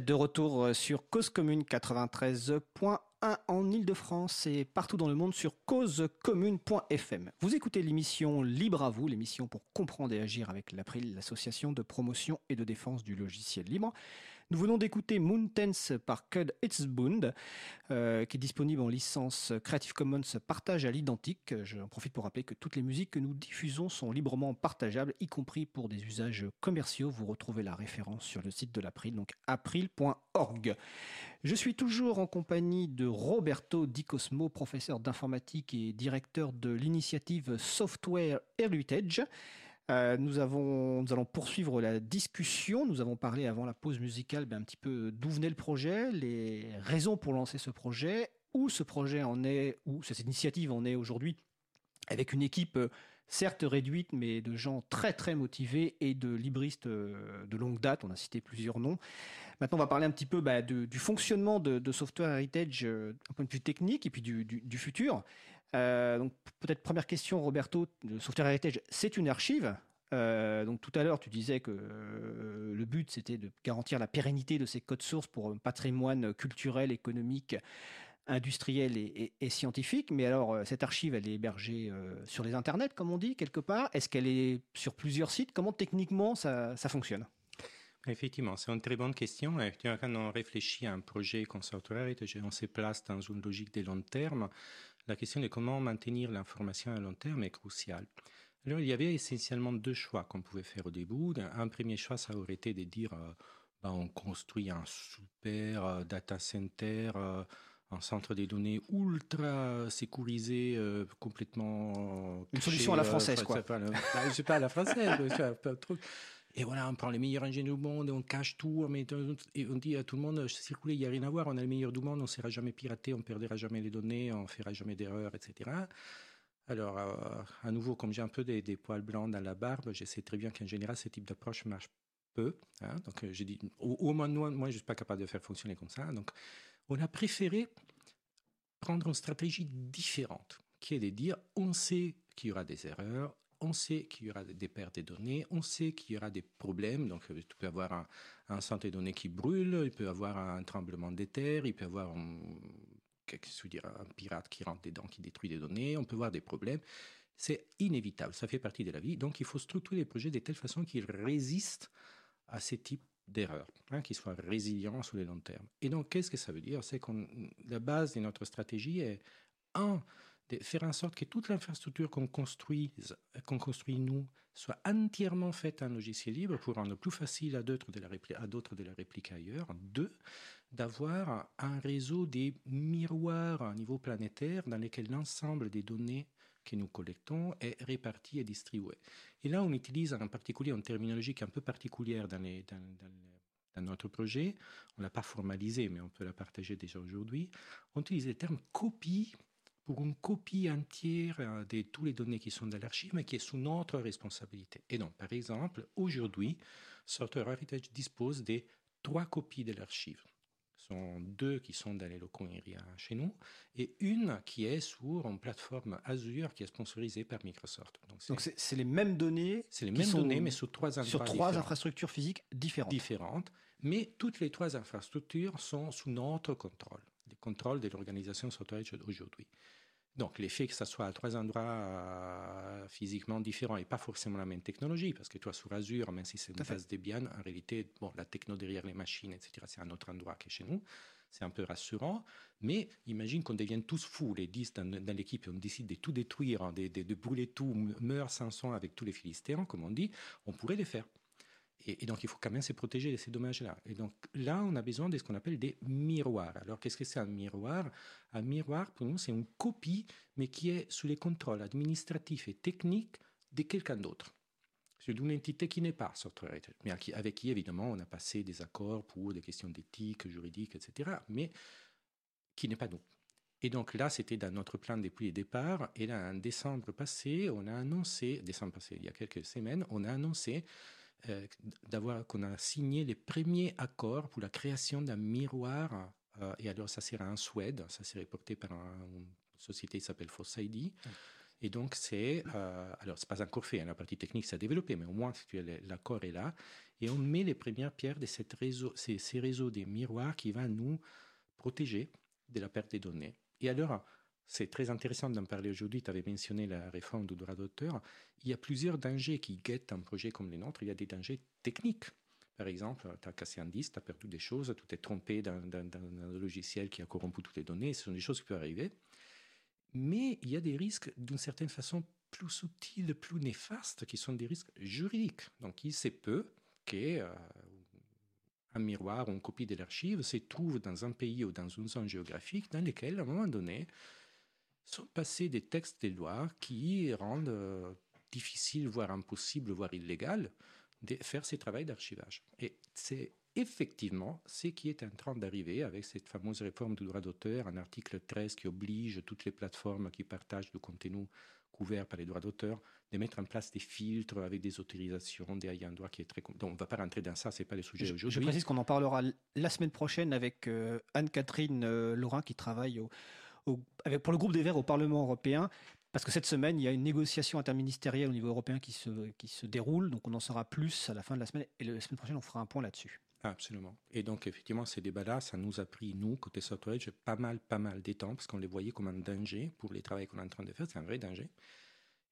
De retour euh, sur Cause Commune 93.1 en Ile-de-France et partout dans le monde sur causecommune.fm. Vous écoutez l'émission Libre à vous, l'émission pour comprendre et agir avec l'April, l'association de promotion et de défense du logiciel libre. Nous venons d'écouter Moon Tense par Cud Itzbund, euh, qui est disponible en licence Creative Commons partage à l'identique. J'en profite pour rappeler que toutes les musiques que nous diffusons sont librement partageables, y compris pour des usages commerciaux. Vous retrouvez la référence sur le site de l'April, donc april.org. Je suis toujours en compagnie de Roberto Di Cosmo, professeur d'informatique et directeur de l'initiative Software Heritage. Euh, nous, allons poursuivre la discussion. Nous avons parlé avant la pause musicale ben, un petit peu d'où venait le projet, les raisons pour lancer ce projet, où ce projet en est, où cette initiative en est aujourd'hui, avec une équipe euh, certes réduite, mais de gens très très motivés et de libristes euh, de longue date. On a cité plusieurs noms. Maintenant, on va parler un petit peu bah, du fonctionnement de, Software Heritage d'un point de vue technique et puis du futur. Euh, donc peut-être première question, Roberto, de Software Heritage, c'est une archive. Euh, donc tout à l'heure, tu disais que euh, le but c'était de garantir la pérennité de ces codes sources pour un patrimoine culturel, économique, industriel et, scientifique. Mais alors, cette archive, elle est hébergée sur les internets, comme on dit, quelque part. Est-ce qu'elle est sur plusieurs sites? Comment techniquement ça, fonctionne? Effectivement, c'est une très bonne question. Quand on réfléchit à un projet comme Software Heritage, on se place dans une logique de long terme. La question de comment maintenir l'information à long terme est cruciale. Alors, il y avait essentiellement deux choix qu'on pouvait faire au début. Un premier choix, ça aurait été de dire euh, bah, on construit un super euh, data center, euh, un centre de données ultra sécurisé, complètement. Une caché, solution à la française, quoi. pas bah, sais pas à la française, un truc. Et voilà, on prend les meilleurs ingénieurs du monde, on cache tout, on dit à tout le monde, circulez, il n'y a rien à voir, on est les meilleurs du monde, on ne sera jamais piraté, on ne perdra jamais les données, on ne fera jamais d'erreurs, etc. Alors, euh, à nouveau, comme j'ai un peu des, des poils blancs dans la barbe, je sais très bien qu'en général, ce type d'approche marche peu. hein. Donc, euh, j'ai dit, au, au moins, moi, moi, je ne suis pas capable de faire fonctionner comme ça. Donc, on a préféré prendre une stratégie différente, qui est de dire, on sait qu'il y aura des erreurs, on sait qu'il y aura des pertes de données, on sait qu'il y aura des problèmes. Donc, euh, tu peux avoir un, un centre de données qui brûle, il peut y avoir un tremblement de terre, il peut y avoir un, dire, un pirate qui rentre dedans, qui détruit des données, on peut avoir des problèmes. C'est inévitable, ça fait partie de la vie. Donc, il faut structurer les projets de telle façon qu'ils résistent à ces types d'erreurs, hein, qu'ils soient résilients sur le long terme. Et donc, qu'est-ce que ça veut dire? C'est que la base de notre stratégie est, un, de faire en sorte que toute l'infrastructure qu'on construit, qu'on construit nous, soit entièrement faite en logiciel libre pour rendre plus facile à d'autres de la, répli- à d'autres de la répliquer ailleurs. Deux, d'avoir un réseau des miroirs à niveau planétaire dans lesquels l'ensemble des données que nous collectons est réparti et distribué. Et là, on utilise en particulier une terminologie qui est un peu particulière dans notre projet. On ne l'a pas formalisé, mais on peut la partager déjà aujourd'hui. On utilise le terme copie pour une copie entière euh, de toutes les données qui sont dans l'archive, mais qui est sous notre responsabilité. Et donc, par exemple, aujourd'hui, Software Heritage dispose des trois copies de l'archive. Ce sont deux qui sont dans les locaux IRIA chez nous et une qui est sur une plateforme Azure qui est sponsorisée par Microsoft. Donc, c'est- les mêmes données c'est les mêmes données, mais sur trois sur trois infrastructures physiques différentes. différentes, mais toutes les trois infrastructures sont sous notre contrôle, le contrôle de l'organisation Software aujourd'hui. Donc, l'effet que ce soit à trois endroits euh, physiquement différents et pas forcément la même technologie, parce que toi, sur Azure, même si c'est une base Debian, en réalité, bon, la techno derrière les machines, etc., c'est un autre endroit que chez nous. C'est un peu rassurant, mais imagine qu'on devienne tous fous, les 10 dans, dans l'équipe, et on décide de tout détruire, hein, de, de- de brûler tout, meurt Samson avec tous les Philistins, comme on dit, on pourrait le faire. Et, donc, il faut quand même se protéger de ces dommages-là. Et donc, là, on a besoin de ce qu'on appelle des miroirs. Alors, qu'est-ce que c'est un miroir? Un miroir, pour nous, c'est une copie, mais qui est sous les contrôles administratifs et techniques de quelqu'un d'autre. sur une entité qui n'est pas Software Heritage, mais avec qui, avec qui, évidemment, on a passé des accords pour des questions d'éthique, juridique, etc., mais qui n'est pas nous. Et donc là, c'était dans notre plan depuis le départ. Et là, en décembre passé, on a annoncé, décembre passé, il y a quelques semaines, on a annoncé euh, d'avoir qu'on a signé les premiers accords pour la création d'un miroir. euh, et alors, ça sera en Suède. Ça serait porté par un- une société qui s'appelle Foss ID. Et donc, c'est. euh, alors, c'est pas encore fait, hein, la partie technique, c'est à développer, mais au moins, l'accord est là. Et on met les premières pierres de cette réseau, ces, ces réseaux des miroirs qui va nous protéger de la perte des données. Et alors, c'est très intéressant d'en parler aujourd'hui. Tu avais mentionné la réforme du droit d'auteur. Il y a plusieurs dangers qui guettent un projet comme le nôtre. Il y a des dangers techniques. Par exemple, tu as cassé un disque, tu as perdu des choses, tu t'es trompé dans, un logiciel qui a corrompu toutes les données. Ce sont des choses qui peuvent arriver. Mais il y a des risques d'une certaine façon plus subtils, plus néfastes, qui sont des risques juridiques. Donc, il se peut que euh, miroir ou une copie de l'archive se trouve dans un pays ou dans une zone géographique dans lequel, à un moment donné, sont passés des textes de loi qui rendent euh, difficile, voire impossible, voire illégal, de faire ce travail d'archivage. Et c'est effectivement ce qui est en train d'arriver avec cette fameuse réforme du droit d'auteur, un article 13 qui oblige toutes les plateformes qui partagent du contenu couvert par les droits d'auteur de mettre en place des filtres avec des autorisations, des ayants droit qui est très... Donc on ne va pas rentrer dans ça, ce n'est pas le sujet Je, je aujourd'hui. précise qu'on en parlera la semaine prochaine avec euh, Anne-Catherine euh, Laurin qui travaille au- pour le groupe des Verts au Parlement européen. Parce que cette semaine, il y a une négociation interministérielle au niveau européen qui se, déroule. Donc on en saura plus à la fin de la semaine. Et la semaine prochaine, on fera un point là-dessus. Absolument. Et donc, effectivement, ces débats-là, ça nous a pris, nous, côté software, pas mal, pas mal de temps, parce qu'on les voyait comme un danger pour les travaux qu'on est en train de faire. C'est un vrai danger.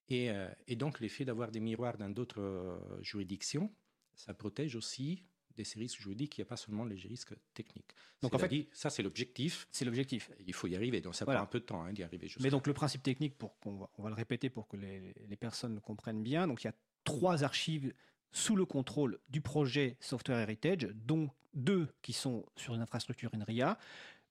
Et, euh, et donc, l'effet d'avoir des miroirs dans d'autres euh, juridictions, ça protège aussi de ces risques juridiques. Il n'y a pas seulement les risques techniques. Donc, en fait- ça, c'est l'objectif. C'est l'objectif. Il faut y arriver. Donc, ça Voilà. prend un peu de temps hein, d'y arriver Mais donc le principe technique, pour qu'on va, on va le répéter pour que les, les personnes le comprennent bien, donc il y a trois archives sous le contrôle du projet Software Heritage, dont deux qui sont sur une infrastructure INRIA,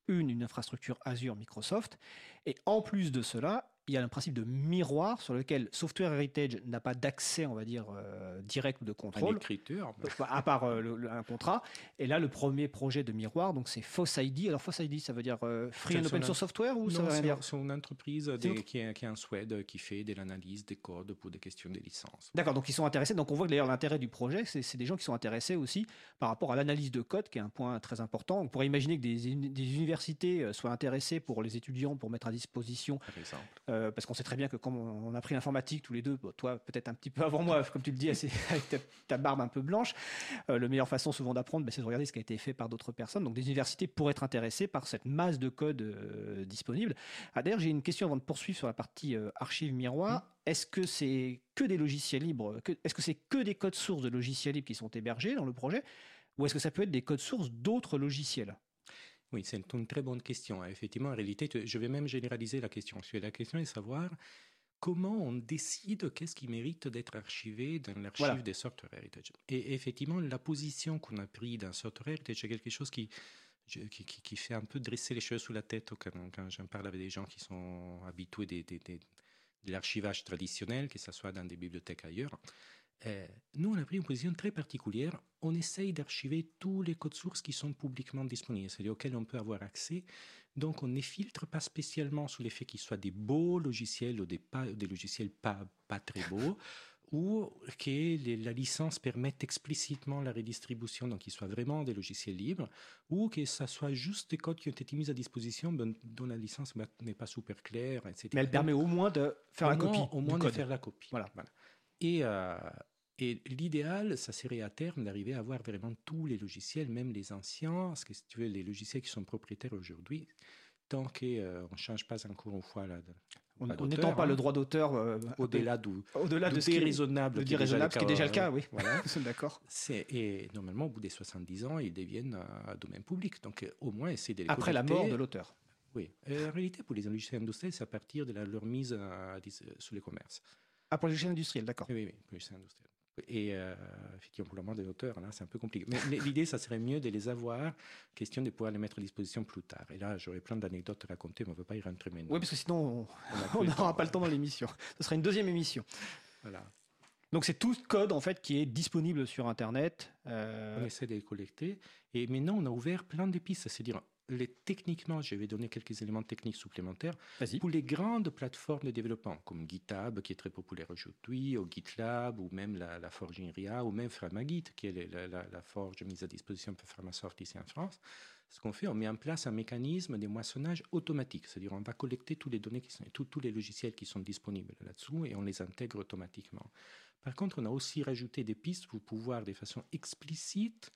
une une infrastructure Azure Microsoft, et en plus de cela, il y a un principe de miroir sur lequel Software Heritage n'a pas d'accès, on va dire, euh, direct ou de contrôle, écriture. à part euh, le- un contrat. Et là, le premier projet de miroir, donc c'est Foss ID. Alors Foss ID, ça veut dire euh, Free and Open Source Software ou ça Non, veut rien c'est dire c'est une entreprise C'est des- une- qui, est, qui est en Suède qui fait de l'analyse des codes pour des questions de licence. D'accord, donc ils sont intéressés. Donc on voit que d'ailleurs l'intérêt du projet, c'est des gens qui sont intéressés aussi par rapport à l'analyse de code, qui est un point très important. On pourrait imaginer que des, des universités euh, soient intéressées pour les étudiants, pour mettre à disposition, Par exemple. Euh, parce qu'on sait très bien que comme on a pris l'informatique tous les deux, bon, toi peut-être un petit peu avant moi, comme tu le dis, assez- avec ta, ta barbe un peu blanche, euh, la meilleure façon souvent d'apprendre, ben, c'est de regarder ce qui a été fait par d'autres personnes. Donc des universités pourraient être intéressées par cette masse de code euh, disponible. Ah, D'ailleurs, j'ai une question avant de poursuivre sur la partie archive miroir. Est-ce que c'est que des logiciels libres Est-ce que c'est que des codes sources de logiciels libres qui sont hébergés dans le projet? Ou est-ce que ça peut être des codes sources d'autres logiciels? Oui, c'est une très bonne question. Effectivement, en réalité, je vais même généraliser la question. La question est de savoir comment on décide qu'est-ce qui mérite d'être archivé dans l'archive Voilà. des Software Heritage. Et effectivement, la position qu'on a prise dans Software Heritage, c'est quelque chose qui, qui, qui- qui fait un peu dresser les cheveux sous la tête quand, quand j'en parle avec des gens qui sont habitués des, des- des- de l'archivage traditionnel, que ce soit dans des bibliothèques ailleurs. Euh, nous, on a pris une position très particulière. On essaye d'archiver tous les codes sources qui sont publiquement disponibles, c'est-à-dire auxquels on peut avoir accès. Donc, on ne filtre pas spécialement sur les faits qu'ils soient des beaux logiciels ou des, pas, des logiciels pas, pas très beaux, ou que les- la licence permette explicitement la redistribution, donc qu'ils soient vraiment des logiciels libres, ou que ce soit juste des codes qui ont été mis à disposition, ben, dont la licence n'est pas super claire, etc. Mais elle permet au moins de faire Au la moins- copie Au moins de code. faire la copie. Voilà. Et, euh, et l'idéal, ça serait à terme d'arriver à avoir vraiment tous les logiciels, même les anciens, parce que si tu veux, les logiciels qui sont propriétaires aujourd'hui, tant qu'on ne change pas encore une fois la, d'auteur, n'étant pas hein. le droit d'auteur euh, au-delà du, du de ce qui est déraisonnable, le qui qui est déjà le cas, oui. Voilà. Nous sommes d'accord. Et normalement, au bout des 70 ans, ils deviennent euh, domaine public. Donc, euh, au moins, essayer de Après la mort de l'auteur. Oui. Et en réalité, pour les logiciels industriels, c'est à partir de la- leur mise à, dis- sous les commerces. Ah, pour les logiciels industriels, d'accord. Oui, oui, oui, pour les logiciels industriels. Et euh, effectivement, pour le moment des auteurs, là, c'est un peu compliqué. Mais l'idée, ça serait mieux de les avoir, question de pouvoir les mettre à disposition plus tard. Et là, j'aurais plein d'anecdotes à raconter, mais on ne veut pas y rentrer maintenant. Oui, parce que sinon, On n'aura pas le temps dans l'émission. Ce sera une deuxième émission. Voilà. Donc c'est tout code en fait qui est disponible sur Internet. euh, On essaie de les collecter. Et maintenant, on a ouvert plein de pistes. C'est-à-dire, les, techniquement, je vais donner quelques éléments techniques supplémentaires. Pour les grandes plateformes de développement, comme GitHub, qui est très populaire aujourd'hui, ou GitLab, ou même la, la Forge Inria, ou même Pharmagit, qui est la, la- la forge mise à disposition par Pharmasoft ici en France, ce qu'on fait, on met en place un mécanisme de moissonnage automatique. C'est-à-dire, on va collecter toutes les données, qui sont, tous- tous les logiciels qui sont disponibles là-dessous et on les intègre automatiquement. Par contre, on a aussi rajouté des pistes pour pouvoir, de façon explicite,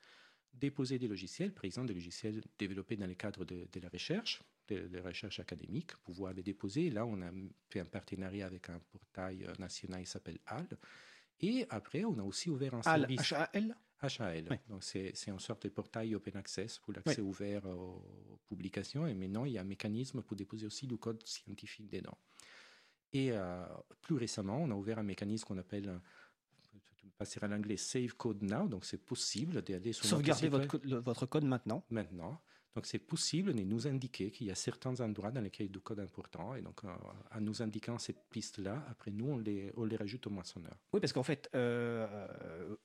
déposer des logiciels, par exemple des logiciels développés dans le cadre de, de la recherche, de, de la recherche académique, pouvoir les déposer. Là, on a fait un partenariat avec un portail national qui s'appelle HAL. Et après, on a aussi ouvert un HAL, service H-A-L HAL. Oui. Donc, c'est une sorte de portail open access pour l'accès ouvert aux, publications. Et maintenant, il y a un mécanisme pour déposer aussi du code scientifique dedans. Et euh, plus récemment, on a ouvert un mécanisme qu'on appelle, passer à l'anglais, Save Code Now. Donc, c'est possible d'aller sur site votre, code- le- votre code maintenant. maintenant. Donc, c'est possible de nous indiquer qu'il y a certains endroits dans lesquels il y a du code important. Et donc, euh, en nous indiquant cette piste-là, après nous, on les, on les rajoute au moissonneur. Oui, parce qu'en fait, euh,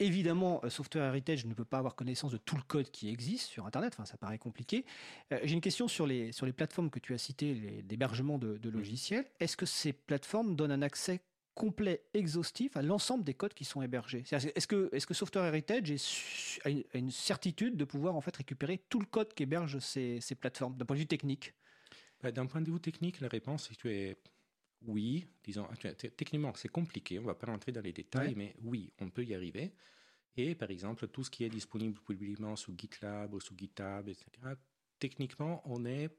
évidemment, euh, Software Heritage ne peut pas avoir connaissance de tout le code qui existe sur Internet. Enfin, ça paraît compliqué. Euh, J'ai une question sur les, sur les plateformes que tu as citées, les- d'hébergement de, de logiciels. Est-ce que ces plateformes donnent un accès complet, exhaustif à l'ensemble des codes qui sont hébergés Est-ce que, est que Software Heritage est a une, a une certitude de pouvoir en fait récupérer tout le code qu'hébergent ces, ces plateformes d'un point de vue technique? Bah, D'un point de vue technique, la réponse est que es oui. Disons, techniquement, c'est compliqué. On ne va pas rentrer dans les détails, Ouais. mais oui, on peut y arriver. Et par exemple, tout ce qui est disponible publiquement sous GitLab ou sous GitHub, etc., techniquement, on est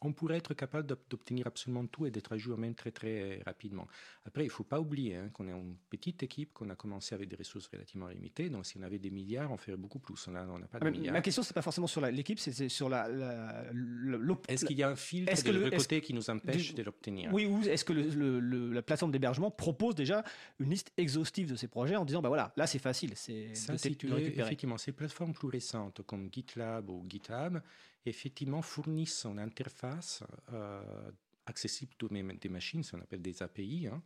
on pourrait être capable d'ob- d'obtenir absolument tout et d'être à jour même très très rapidement. Après, il ne faut pas oublier hein, qu'on est une petite équipe, qu'on a commencé avec des ressources relativement limitées. Donc, si on avait des milliards, on ferait beaucoup plus. On n'a pas de Ah, mais milliards. Ma question, c'est pas forcément sur l'équipe, c'est sur la, Est-ce qu'il y a un filtre de le- côté qui nous empêche du- de l'obtenir? Oui, ou est-ce que le- la plateforme d'hébergement propose déjà une liste exhaustive de ces projets en disant, bah voilà, là c'est facile, c'est de, si de effectivement, ces plateformes plus récentes comme GitLab ou GitHub, effectivement, fournissent une interface euh, accessible à toutes les des machines, ce qu'on appelle des API, hein,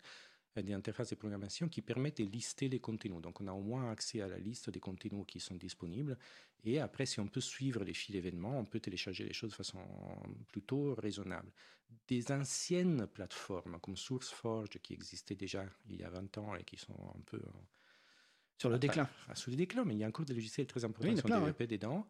des interfaces de programmation qui permettent de lister les contenus. Donc, on a au moins accès à la liste des contenus qui sont disponibles. Et après, si on peut suivre les fils d'événements, on peut télécharger les choses de façon plutôt raisonnable. Des anciennes plateformes comme SourceForge qui existaient déjà il y a 20 ans et qui sont un peu Sur le déclin. ah, sous le déclin, mais il y a encore des logiciels très importants qui sont développés dedans.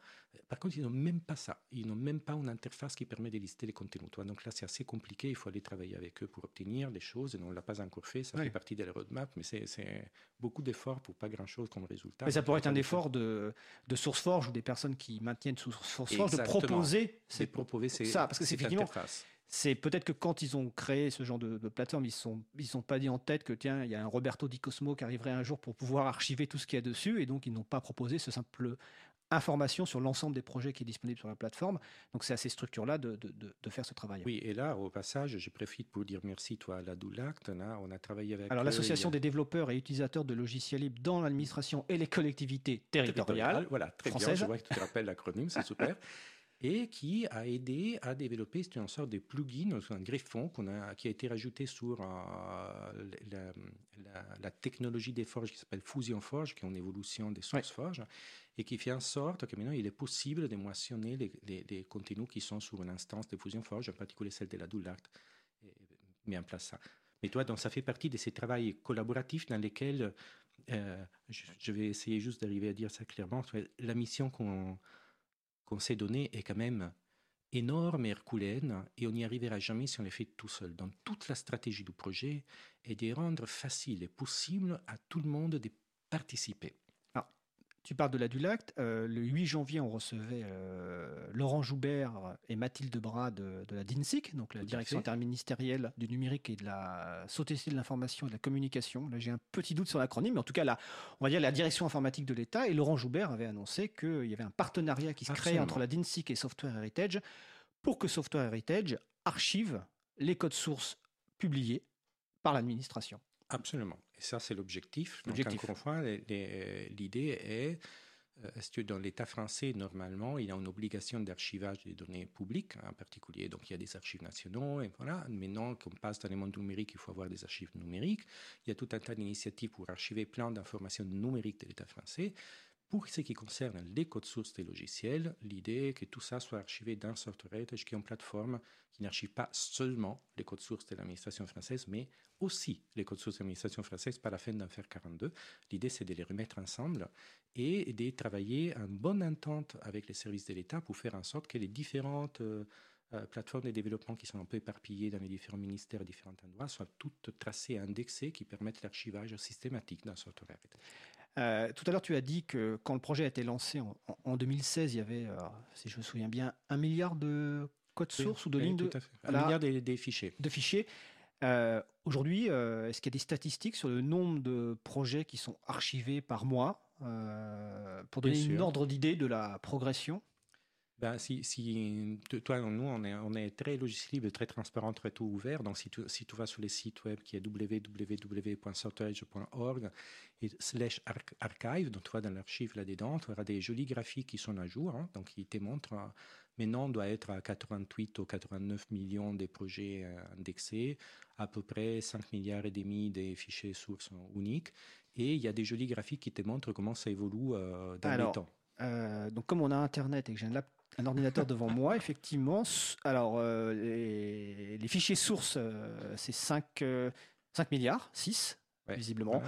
Par contre, ils n'ont même pas ça. Ils n'ont même pas une interface qui permet de lister les contenus. Donc là, c'est assez compliqué. Il faut aller travailler avec eux pour obtenir des choses. Et on ne l'a pas encore fait. Ça fait partie de la roadmap, mais c'est- beaucoup d'efforts pour pas grand-chose comme résultat. Mais ça pourrait être un effort de, de SourceForge ou des personnes qui maintiennent SourceForge de proposer ces proposer ces- ça, parce que c'est effectivement- interface. C'est peut-être que quand ils ont créé ce genre de, de plateforme, ils ne sont, ils sont pas dit en tête que tiens, il y a un Roberto Di Cosmo qui arriverait un jour pour pouvoir archiver tout ce qu'il y a dessus, et donc ils n'ont pas proposé ce simple information sur l'ensemble des projets qui est disponible sur la plateforme. Donc c'est à ces structures-là de, de- de- de faire ce travail. Oui, et là, au passage, je profite pour dire merci, toi, à la Doulact. On a travaillé avec Alors l'association a- des développeurs et utilisateurs de logiciels libres dans l'administration et les collectivités territoriales. Voilà, très bien. Je vois que tu te rappelles l'acronyme, c'est super. Et qui a aidé à développer c'est une sorte de plugin, un greffon qu'on a, qui a été rajouté sur euh, la, la- la technologie des forges qui s'appelle Fusion Forge, qui est une évolution des sources forges, et qui fait en sorte que maintenant il est possible de moissonner les, les- les contenus qui sont sur une instance de Fusion Forge, en particulier celle de la Doulact, et met en place ça. Mais toi, donc, ça fait partie de ces travaux collaboratifs dans lesquels, euh, je, je vais essayer juste d'arriver à dire ça clairement, la mission qu'on qu'on s'est donnée est quand même énorme et herculéenne, et on n'y arrivera jamais si on les fait tout seul. Donc toute la stratégie du projet est de rendre facile et possible à tout le monde de participer. Tu parles de la Dulact. euh, le 8 janvier, on recevait euh, Laurent Joubert et Mathilde Bras de, de la DINSIC, donc la Tout direction interministérielle du numérique et de la société de l'information et de la communication. Là, j'ai un petit doute sur l'acronyme, mais en tout cas, la, on va dire la direction informatique de l'État. Et Laurent Joubert avait annoncé qu'il y avait un partenariat qui se créait entre la DINSIC et Software Heritage pour que Software Heritage archive les codes sources publiés par l'administration. Absolument. Et ça, c'est l'objectif. L'objectif. encore une fois, l'idée est euh, est-ce que dans l'État français, normalement, il y a une obligation d'archivage des données publiques, en particulier. Donc, il y a des archives nationaux, et voilà. Maintenant qu'on passe dans le monde numérique, il faut avoir des archives numériques. Il y a tout un tas d'initiatives pour archiver plein d'informations numériques de l'État français. Pour ce qui concerne les codes sources des logiciels, l'idée est que tout ça soit archivé dans Software Heritage, qui est une plateforme qui n'archive pas seulement les codes sources de l'administration française, mais aussi les codes sources de l'administration française, pas la fin d'en faire 42. L'idée, c'est de les remettre ensemble et de travailler en bonne entente avec les services de l'État pour faire en sorte que les différentes euh, euh, plateformes de développement qui sont un peu éparpillées dans les différents ministères, différents endroits, soient toutes tracées et indexées qui permettent l'archivage systématique dans Software Heritage. Euh, tout à l'heure, tu as dit que quand le projet a été lancé en, en 2016, il y avait, alors, si je me souviens bien, un milliard de codes sources ou de Oui, lignes de, tout à fait. Un milliard des, des fichiers. de fichiers. Euh, Aujourd'hui, euh, est-ce qu'il y a des statistiques sur le nombre de projets qui sont archivés par mois euh, pour donner une ordre d'idée de la progression? Ben, si, toi, nous, on est, on est très logiciel libre, très transparent, très tout ouvert. Donc, si tu, si tu vas sur les sites web qui est www.softwareedge.org et slash arch- archive, donc tu vas dans l'archive là-dedans, tu auras des jolis graphiques qui sont à jour. hein. donc, ils te montrent, euh, maintenant, on doit être à 88 ou 89 millions de projets euh, indexés, à peu près 5 milliards et demi des fichiers sources uniques. Et il y a des jolis graphiques qui te montrent comment ça évolue euh, dans Alors, le temps. Euh, donc comme on a Internet et que j'ai un, lap- un ordinateur devant moi, effectivement, alors euh, les, les fichiers sources, euh, c'est 5, 5 milliards, 6, Ouais. visiblement.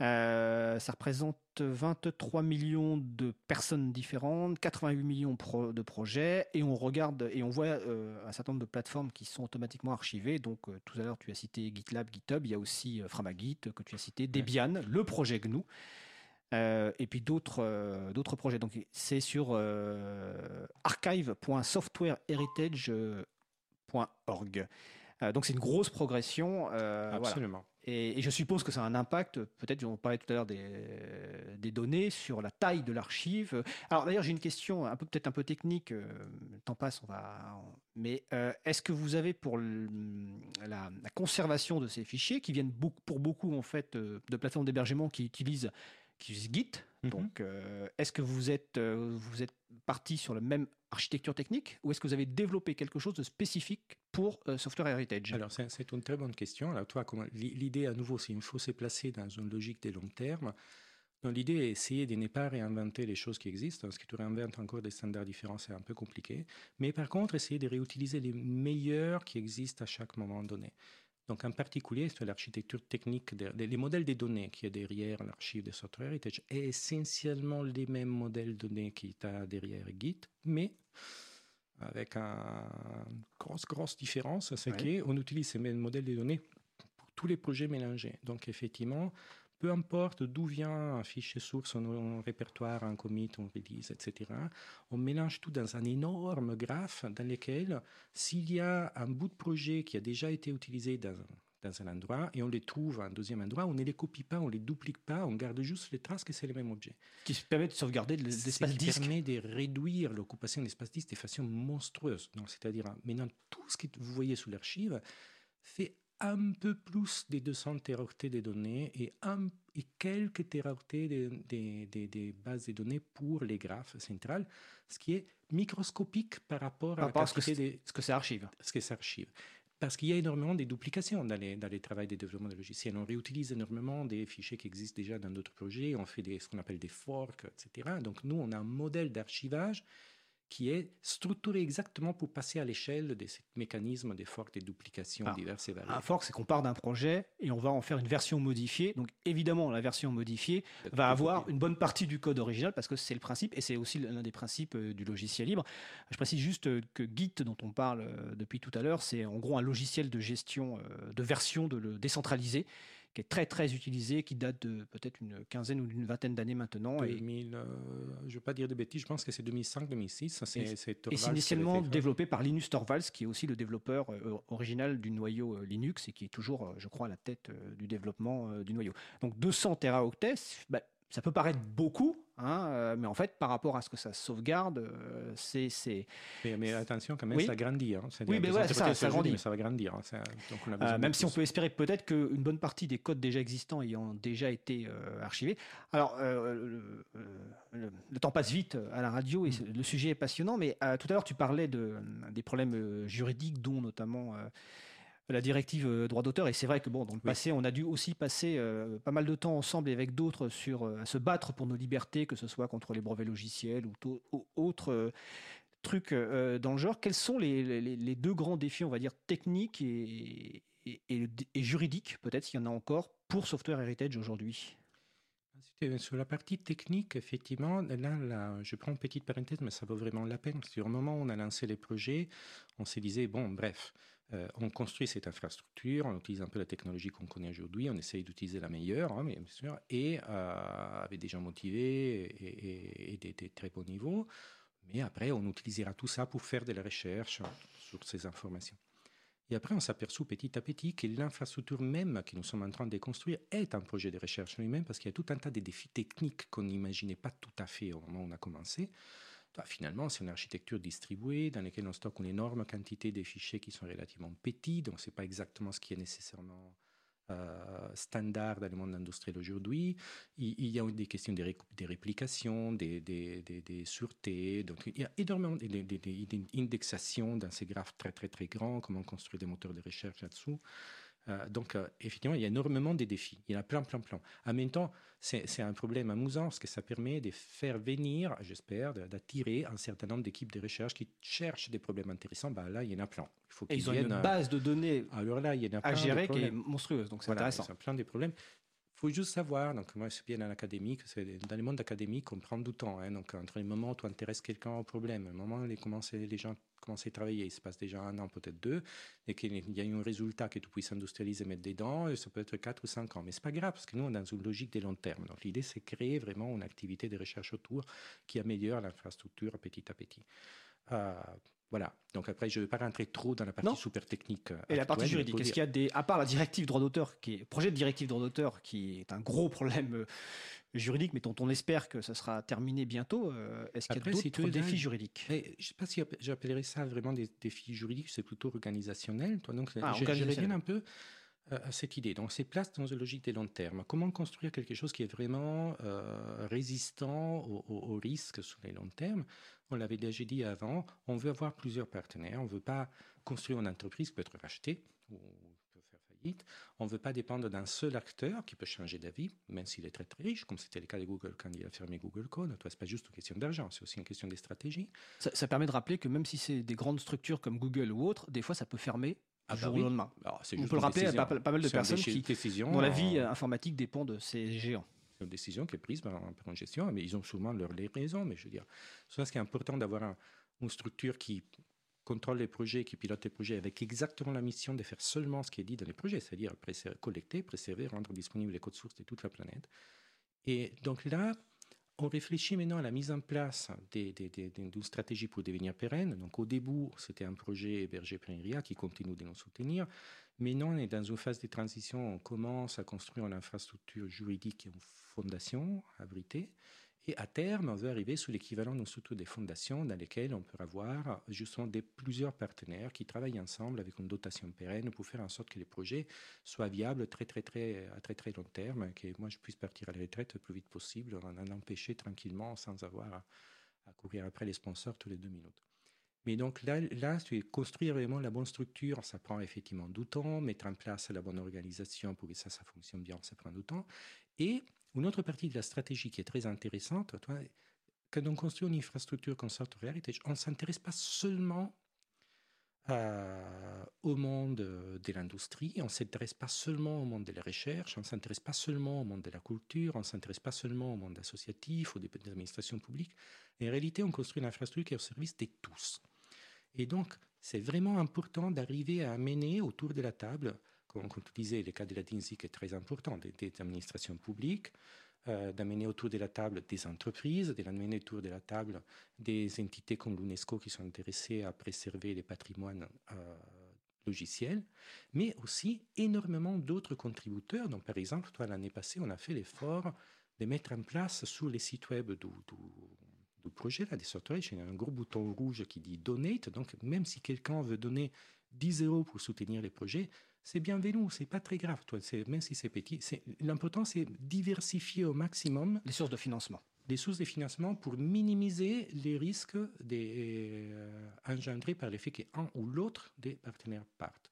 Euh, ça représente 23 millions de personnes différentes, 88 millions pro- de projets, et on regarde et on voit euh, un certain nombre de plateformes qui sont automatiquement archivées. Donc euh, tout à l'heure tu as cité GitLab, GitHub, il y a aussi euh, Framagit euh, que tu as cité, Debian, le projet GNU. Euh, et puis d'autres euh, d'autres projets. Donc c'est sur euh, archive.softwareheritage.org. Euh, donc c'est une grosse progression. voilà. Absolument. Et, et je suppose que ça a un impact, peut-être, on parlait tout à l'heure des, des données, sur la taille de l'archive. Alors d'ailleurs, j'ai une question un peu peut-être un peu technique, le temps passe, on va... Mais est-ce que vous avez pour le- la, la conservation de ces fichiers, qui viennent beaucoup, pour beaucoup en fait de plateformes d'hébergement qui utilisent, qui utilisent Git, Mhm. donc euh, est-ce que vous êtes, euh, vous êtes parti sur la même architecture technique, ou est-ce que vous avez développé quelque chose de spécifique pour euh, Software Heritage? Alors, c'est une très bonne question. Alors, toi, l'idée, à nouveau, c'est qu'il faut se placer dans une logique de long terme. L'idée est essayer de ne pas réinventer les choses qui existent, parce que tu réinventes encore des standards différents, c'est un peu compliqué. Mais par contre, essayer de réutiliser les meilleurs qui existent à chaque moment donné. Donc, en particulier, c'est l'architecture technique, des- les modèles des données qui est derrière l'archive de Software Heritage est essentiellement les mêmes modèles de données qui est derrière Git, mais avec une grosse, grosse différence, c'est Ouais. qu'on utilise ces mêmes modèles de données pour tous les projets mélangés. Donc, effectivement, peu importe d'où vient un fichier source, un, répertoire, un commit, un release, etc., on mélange tout dans un énorme graphe dans lequel, s'il y a un bout de projet qui a déjà été utilisé dans, dans un endroit et on les trouve à un deuxième endroit, on ne les copie pas, on ne les duplique pas, on garde juste les traces que c'est le même objet. qui permet de sauvegarder de Ce l'espace qui disque permet de réduire l'occupation de l'espace disque de façon monstrueuse. C'est-à-dire, maintenant, tout ce que vous voyez sous l'archive fait un peu plus des 200 téraoctets de données et, un, et quelques téraoctets des des- des- des bases de données pour les graphes centrales, ce qui est microscopique par rapport à la ce que quantité des, ce que ça archive. ce que archive. Parce qu'il y a énormément de duplications dans les, dans les travaux de développement de logiciels. On réutilise énormément des fichiers qui existent déjà dans d'autres projets. On fait des, ce qu'on appelle des forks, etc. Donc, nous, on a un modèle d'archivage qui est structuré exactement pour passer à l'échelle de ce mécanisme des forks, des duplications Ah, diverses et variées. Un fork, c'est qu'on part d'un projet et on va en faire une version modifiée. Donc évidemment, la version modifiée va avoir une bonne partie du code original parce que c'est le principe et c'est aussi l'un des principes euh, du logiciel libre. Je précise juste euh, que Git, dont on parle euh, depuis tout à l'heure, c'est en gros un logiciel de gestion de version de le décentralisé qui est très très utilisé, qui date de peut-être une quinzaine ou d'une vingtaine d'années maintenant. Et, 2000, euh, je ne veux pas dire de bêtises, je pense que c'est 2005-2006. ça, C'est, Et- c'est et initialement développé par Linus Torvalds, qui est aussi le développeur euh, original du noyau euh, Linux et qui est toujours, euh, je crois, à la tête euh, du développement euh, du noyau. Donc 200 téraoctets, bah, ça peut paraître beaucoup, hein, euh, mais en fait, par rapport à ce que ça sauvegarde, euh, c'est. Mais, mais attention, quand même, Oui. ça grandit. Hein. Oui, mais voilà, ça, ça grandit. mais ça va grandir. hein. Ça- donc on a Euh, de même si on peut espérer peut-être qu'une bonne partie des codes déjà existants ayant déjà été euh, archivés. Alors, euh, le, le- le temps passe vite à la radio et c'est- le sujet est passionnant, mais euh, tout à l'heure tu parlais de, des problèmes euh, juridiques, dont notamment euh, la directive euh, droit d'auteur. Et c'est vrai que bon, dans le Oui. passé, on a dû aussi passer euh, pas mal de temps ensemble et avec d'autres sur euh, à se battre pour nos libertés, que ce soit contre les brevets logiciels ou, autres. euh, trucs dans le genre, quels sont les, les- les deux grands défis, on va dire, techniques et, et, et- et juridiques, peut-être s'il y en a encore, pour Software Heritage aujourd'hui? Sur la partie technique, effectivement, là, là, je prends une petite parenthèse, mais ça vaut vraiment la peine. Parce qu'au moment où on a lancé les projets, on s'est dit, bon, bref, euh, on construit cette infrastructure, on utilise un peu la technologie qu'on connaît aujourd'hui, on essaye d'utiliser la meilleure, hein, et euh, avec des gens motivés et des, des très bons niveaux. Mais après, on utilisera tout ça pour faire de la recherche sur ces informations. Et après, on s'aperçoit petit à petit que l'infrastructure même que nous sommes en train de construire est un projet de recherche lui-même parce qu'il y a tout un tas de défis techniques qu'on n'imaginait pas tout à fait au moment où on a commencé. Bah, finalement, c'est une architecture distribuée dans laquelle on stocke une énorme quantité de fichiers qui sont relativement petits, donc ce n'est pas exactement ce qui est nécessairement euh, standard dans le monde industriel aujourd'hui. Il, y a des questions de, ré- de réplication, des, des, des- des sûretés. Donc, il y a énormément de- de- de- de- d'indexation dans ces graphes très, très, très grands, comment construire des moteurs de recherche là-dessous. Euh, donc, euh, effectivement, il y a énormément de défis. Il y en a plein, plein, plein. En même temps, c'est un problème amusant parce que ça permet de faire venir, j'espère, d'attirer un certain nombre d'équipes de recherche qui cherchent des problèmes intéressants. Bah, là, il y en a plein. Il faut qu'ils ils ont viennent. une euh, base de données alors là, il y en a plein à gérer qui est monstrueuse, donc c'est Voilà, intéressant. C'est plein de problèmes. Faut juste savoir, donc moi c'est bien dans l'académique, c'est dans le monde académique on prend du temps. hein. donc entre le moment où tu intéresses quelqu'un au problème, le moment où les, les gens commencent à travailler, il se passe déjà un an, peut-être deux, et qu'il y a un résultat que tu puisses industrialiser et mettre dedans, et ça peut être quatre ou cinq ans. Mais c'est pas grave, parce que nous on est dans une logique de long terme. L'idée c'est créer vraiment une activité de recherche autour qui améliore l'infrastructure petit à petit. Euh, voilà. Donc après, je ne vais pas rentrer trop dans la partie Non. super technique. euh, Et la partie juridique, est-ce qu'il y a des, à part la directive droit d'auteur, qui est projet de directive droit d'auteur, qui est un gros problème euh, juridique, mais dont on espère que ça sera terminé bientôt, euh, est-ce qu'il y a d'autres défis juridiques? je ne sais pas si j'appellerais ça vraiment des défis juridiques, c'est plutôt organisationnel. Toi. Donc, Ah, je, je organisationnel. reviens un peu à cette idée. Donc, c'est place dans une logique de long terme. Comment construire quelque chose qui est vraiment euh, résistant aux, risques sur les longs termes On l'avait déjà dit avant, on veut avoir plusieurs partenaires. On ne veut pas construire une entreprise qui peut être rachetée ou peut faire faillite. On ne veut pas dépendre d'un seul acteur qui peut changer d'avis, même s'il est très très riche, comme c'était le cas de Google quand il a fermé Google Code. Ce n'est pas juste une question d'argent, c'est aussi une question de stratégie. ça, ça permet de rappeler que même si c'est des grandes structures comme Google ou autres, des fois ça peut fermer du Ah bah jour oui. au lendemain. Alors, c'est On peut le rappeler à pas, pas mal de personnes qui, décision, dont la vie euh, informatique dépend de ces géants. C'est une décision qui est prise par, par une gestion, mais ils ont souvent leurs raisons. Mais je veux dire, c'est ce qui est important d'avoir un- une structure qui contrôle les projets, qui pilote les projets avec exactement la mission de faire seulement ce qui est dit dans les projets, c'est-à-dire collecter, préserver, rendre disponibles les codes sources de toute la planète. Et donc là, on réfléchit maintenant à la mise en place d'une stratégie pour devenir pérenne. Donc au début, c'était un projet hébergé par qui continue de nous soutenir. Maintenant, on est dans une phase de transition. On commence à construire une infrastructure juridique et une fondation abritée. Et à terme, on veut arriver sur l'équivalent d'une structure des fondations dans lesquelles on peut avoir justement des, plusieurs partenaires qui travaillent ensemble avec une dotation pérenne pour faire en sorte que les projets soient viables très, très, très, à très, très long terme, que moi je puisse partir à la retraite le plus vite possible, en en empêcher tranquillement sans avoir à, courir après les sponsors tous les deux minutes. Mais donc là, là, construire vraiment la bonne structure, ça prend effectivement du temps, mettre en place la bonne organisation pour que ça, ça fonctionne bien, ça prend du temps. Et une autre partie de la stratégie qui est très intéressante, quand on construit une infrastructure comme Software Heritage, on ne s'intéresse pas seulement euh, au monde de l'industrie, on ne s'intéresse pas seulement au monde de la recherche, on ne s'intéresse pas seulement au monde de la culture, on ne s'intéresse pas seulement au monde associatif ou des, des administrations publiques. En réalité, on construit une infrastructure qui est au service de tous. Et donc, c'est vraiment important d'arriver à amener autour de la table, comme, comme tu disais, le cas de la DINSIC est très important, des, administrations publiques, euh, d'amener autour de la table des entreprises, d'amener autour de la table des entités comme l'UNESCO qui sont intéressées à préserver les patrimoines euh, logiciels, mais aussi énormément d'autres contributeurs. Donc, par exemple, toi, l'année passée, on a fait l'effort de mettre en place sur les sites web du, projet, là, des software, il y a un gros bouton rouge qui dit Donate. Donc, même si quelqu'un veut donner 10 euros pour soutenir les projets, c'est bienvenu, c'est pas très grave, toi, c'est- même si c'est petit. c'est- L'important, c'est diversifier au maximum Les sources de financement. les sources de financement pour minimiser les risques des, euh, engendrés par le fait qu'un ou l'autre des partenaires partent.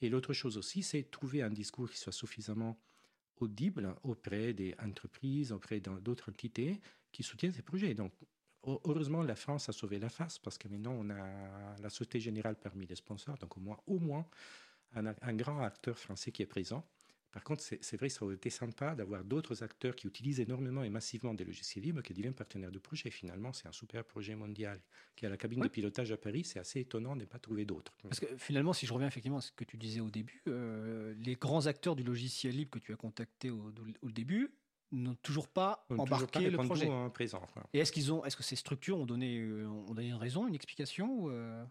Et l'autre chose aussi, c'est trouver un discours qui soit suffisamment audible auprès des entreprises, auprès d'autres entités qui soutiennent ces projets. Donc, heu- heureusement, la France a sauvé la face parce que maintenant, on a la Société Générale parmi les sponsors, donc au moins, au moins un, un grand acteur français qui est présent. Par contre, c'est vrai ça aurait été sympa d'avoir d'autres acteurs qui utilisent énormément et massivement des logiciels libres qui deviennent partenaires de projet. Finalement, c'est un super projet mondial qui a la cabine de pilotage à Paris. C'est assez étonnant de ne pas trouver d'autres. Parce que finalement, si je reviens effectivement à ce que tu disais au début, euh, les grands acteurs du logiciel libre que tu as contactés au, au début n'ont toujours pas On peut toujours pas embarqué le projet. présent. Et est-ce qu'ils ont, est-ce que ces structures ont donné, euh, ont donné une raison, une explication ou, euh,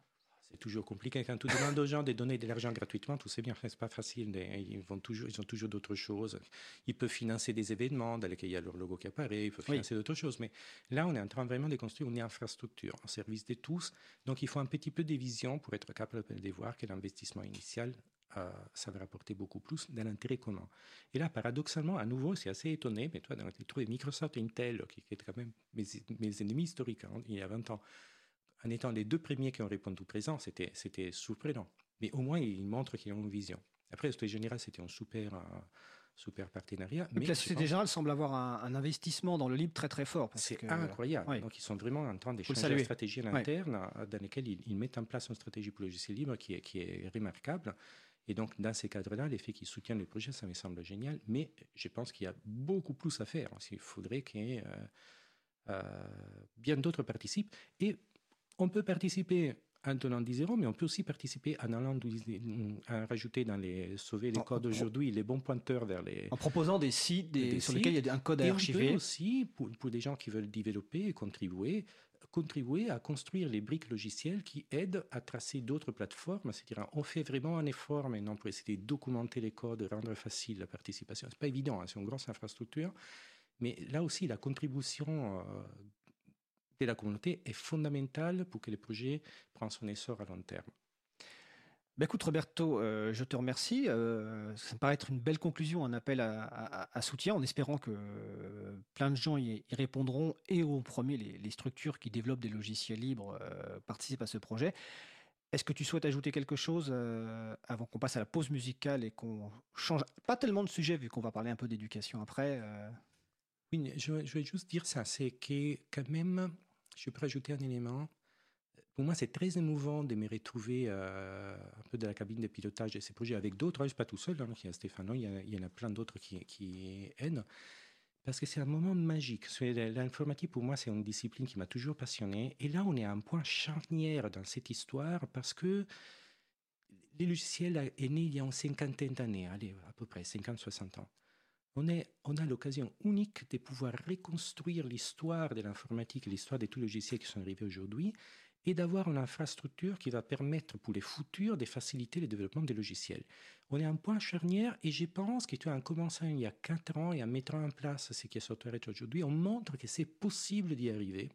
C'est toujours compliqué quand tu demandes aux gens de donner de l'argent gratuitement. Tout c'est bien, c'est pas facile. Ils vont toujours, ils ont toujours d'autres choses. Ils peuvent financer des événements dans lesquels il y a leur logo qui apparaît. Ils peuvent Oui. financer d'autres choses. Mais là, on est en train vraiment de construire une infrastructure en service de tous. Donc, il faut un petit peu de vision pour être capable de voir que l'investissement initial, euh, ça va rapporter beaucoup plus dans l'intérêt commun. Et là, paradoxalement, à nouveau, c'est assez étonné, mais toi, tu trouves Microsoft et Intel, qui, qui étaient quand même mes, mes ennemis historiques hein, il y a 20 ans, en étant les deux premiers qui ont répondu présent, c'était, c'était surprenant. Mais au moins, ils montrent qu'ils ont une vision. Après, la Société Générale, c'était un super, euh, super partenariat. Mais la Société Générale semble avoir un, un investissement dans le libre très très fort. c'est que- incroyable. oui. Donc, ils sont vraiment en train de Faut le changer la saluer. stratégie en Ouais. interne, euh, dans laquelle ils, ils mettent en place une stratégie pour le logiciel libre qui est, qui est remarquable. Et donc, dans ces cadres-là, les faits qu'ils soutiennent le projet, ça me semble génial. Mais je pense qu'il y a beaucoup plus à faire. Il faudrait que euh, euh, bien d'autres participent. Et on peut participer en donnant 10 euros, mais on peut aussi participer en allant en rajouter dans les sauver les En- codes aujourd'hui, les bons pointeurs vers les, En proposant des sites des- Des sur lesquels il y a un code à et on peut archiver. aussi, pour, pour des gens qui veulent développer et contribuer, contribuer à construire les briques logicielles qui aident à tracer d'autres plateformes. C'est-à-dire, on fait vraiment un effort maintenant pour essayer de documenter les codes, rendre facile la participation. C'est pas évident, hein, c'est une grosse infrastructure, mais là aussi, la contribution euh, de la communauté est fondamentale pour que le projet prenne son essor à long terme. Bah, écoute Roberto, euh, je te remercie. Euh, ça me paraît être une belle conclusion, un appel à, à- à soutien, en espérant que euh, plein de gens y, y répondront et au premier les, les structures qui développent des logiciels libres participent à ce projet. Est-ce que tu souhaites ajouter quelque chose avant qu'on passe à la pause musicale et qu'on change pas tellement de sujet vu qu'on va parler un peu d'éducation après Oui, je, je vais juste dire ça, c'est que quand même, je peux rajouter un élément. Pour moi, c'est très émouvant de me retrouver euh, un peu dans la cabine de pilotage de ces projets avec d'autres. Je ne suis pas tout seul, hein, il y a Stéphano, il il y en a plein d'autres qui, qui aident. Parce que c'est un moment magique. L'informatique, pour moi, c'est une discipline qui m'a toujours passionné. Et là, on est à un point charnière dans cette histoire parce que les logiciels est né il y a une cinquantaine d'années, allez, à peu près 50-60 ans. On, a l'occasion unique de pouvoir reconstruire l'histoire de l'informatique, l'histoire de tous les logiciels qui sont arrivés aujourd'hui, et d'avoir une infrastructure qui va permettre pour les futurs de faciliter le développement des logiciels. On est un point charnière et je pense que tu as en commençant il y a 4 ans et en mettant en place ce qui est Software aujourd'hui, on montre que c'est possible d'y arriver.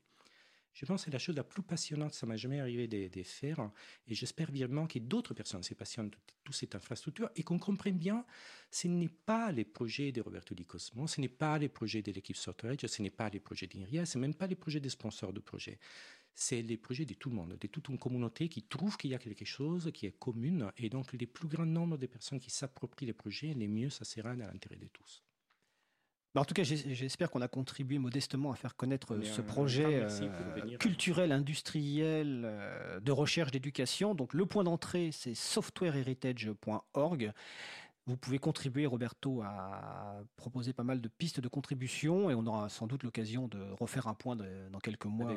Je pense que c'est la chose la plus passionnante, ça m'est jamais arrivé de, faire. Et j'espère vivement que d'autres personnes se passionnent de toute cette infrastructure et qu'on comprenne bien, ce n'est pas les projets de Roberto Di Cosmo, ce n'est pas les projets de l'équipe Software ce n'est pas les projets d'INRIA, ce n'est même pas les projets des sponsors de projets. C'est les projets de tout le monde, de toute une communauté qui trouve qu'il y a quelque chose qui est commune. Et donc, les plus grands nombres de personnes qui s'approprient les projets, les mieux ça sera dans l'intérêt de tous. En tout cas, j'espère qu'on a contribué modestement à faire connaître euh, ce grand projet euh, culturel, industriel, euh, de recherche, d'éducation. Donc, le point d'entrée, c'est softwareheritage.org. Vous pouvez contribuer, Roberto, à proposer pas mal de pistes de contribution et on aura sans doute l'occasion de refaire un point de- dans quelques mois.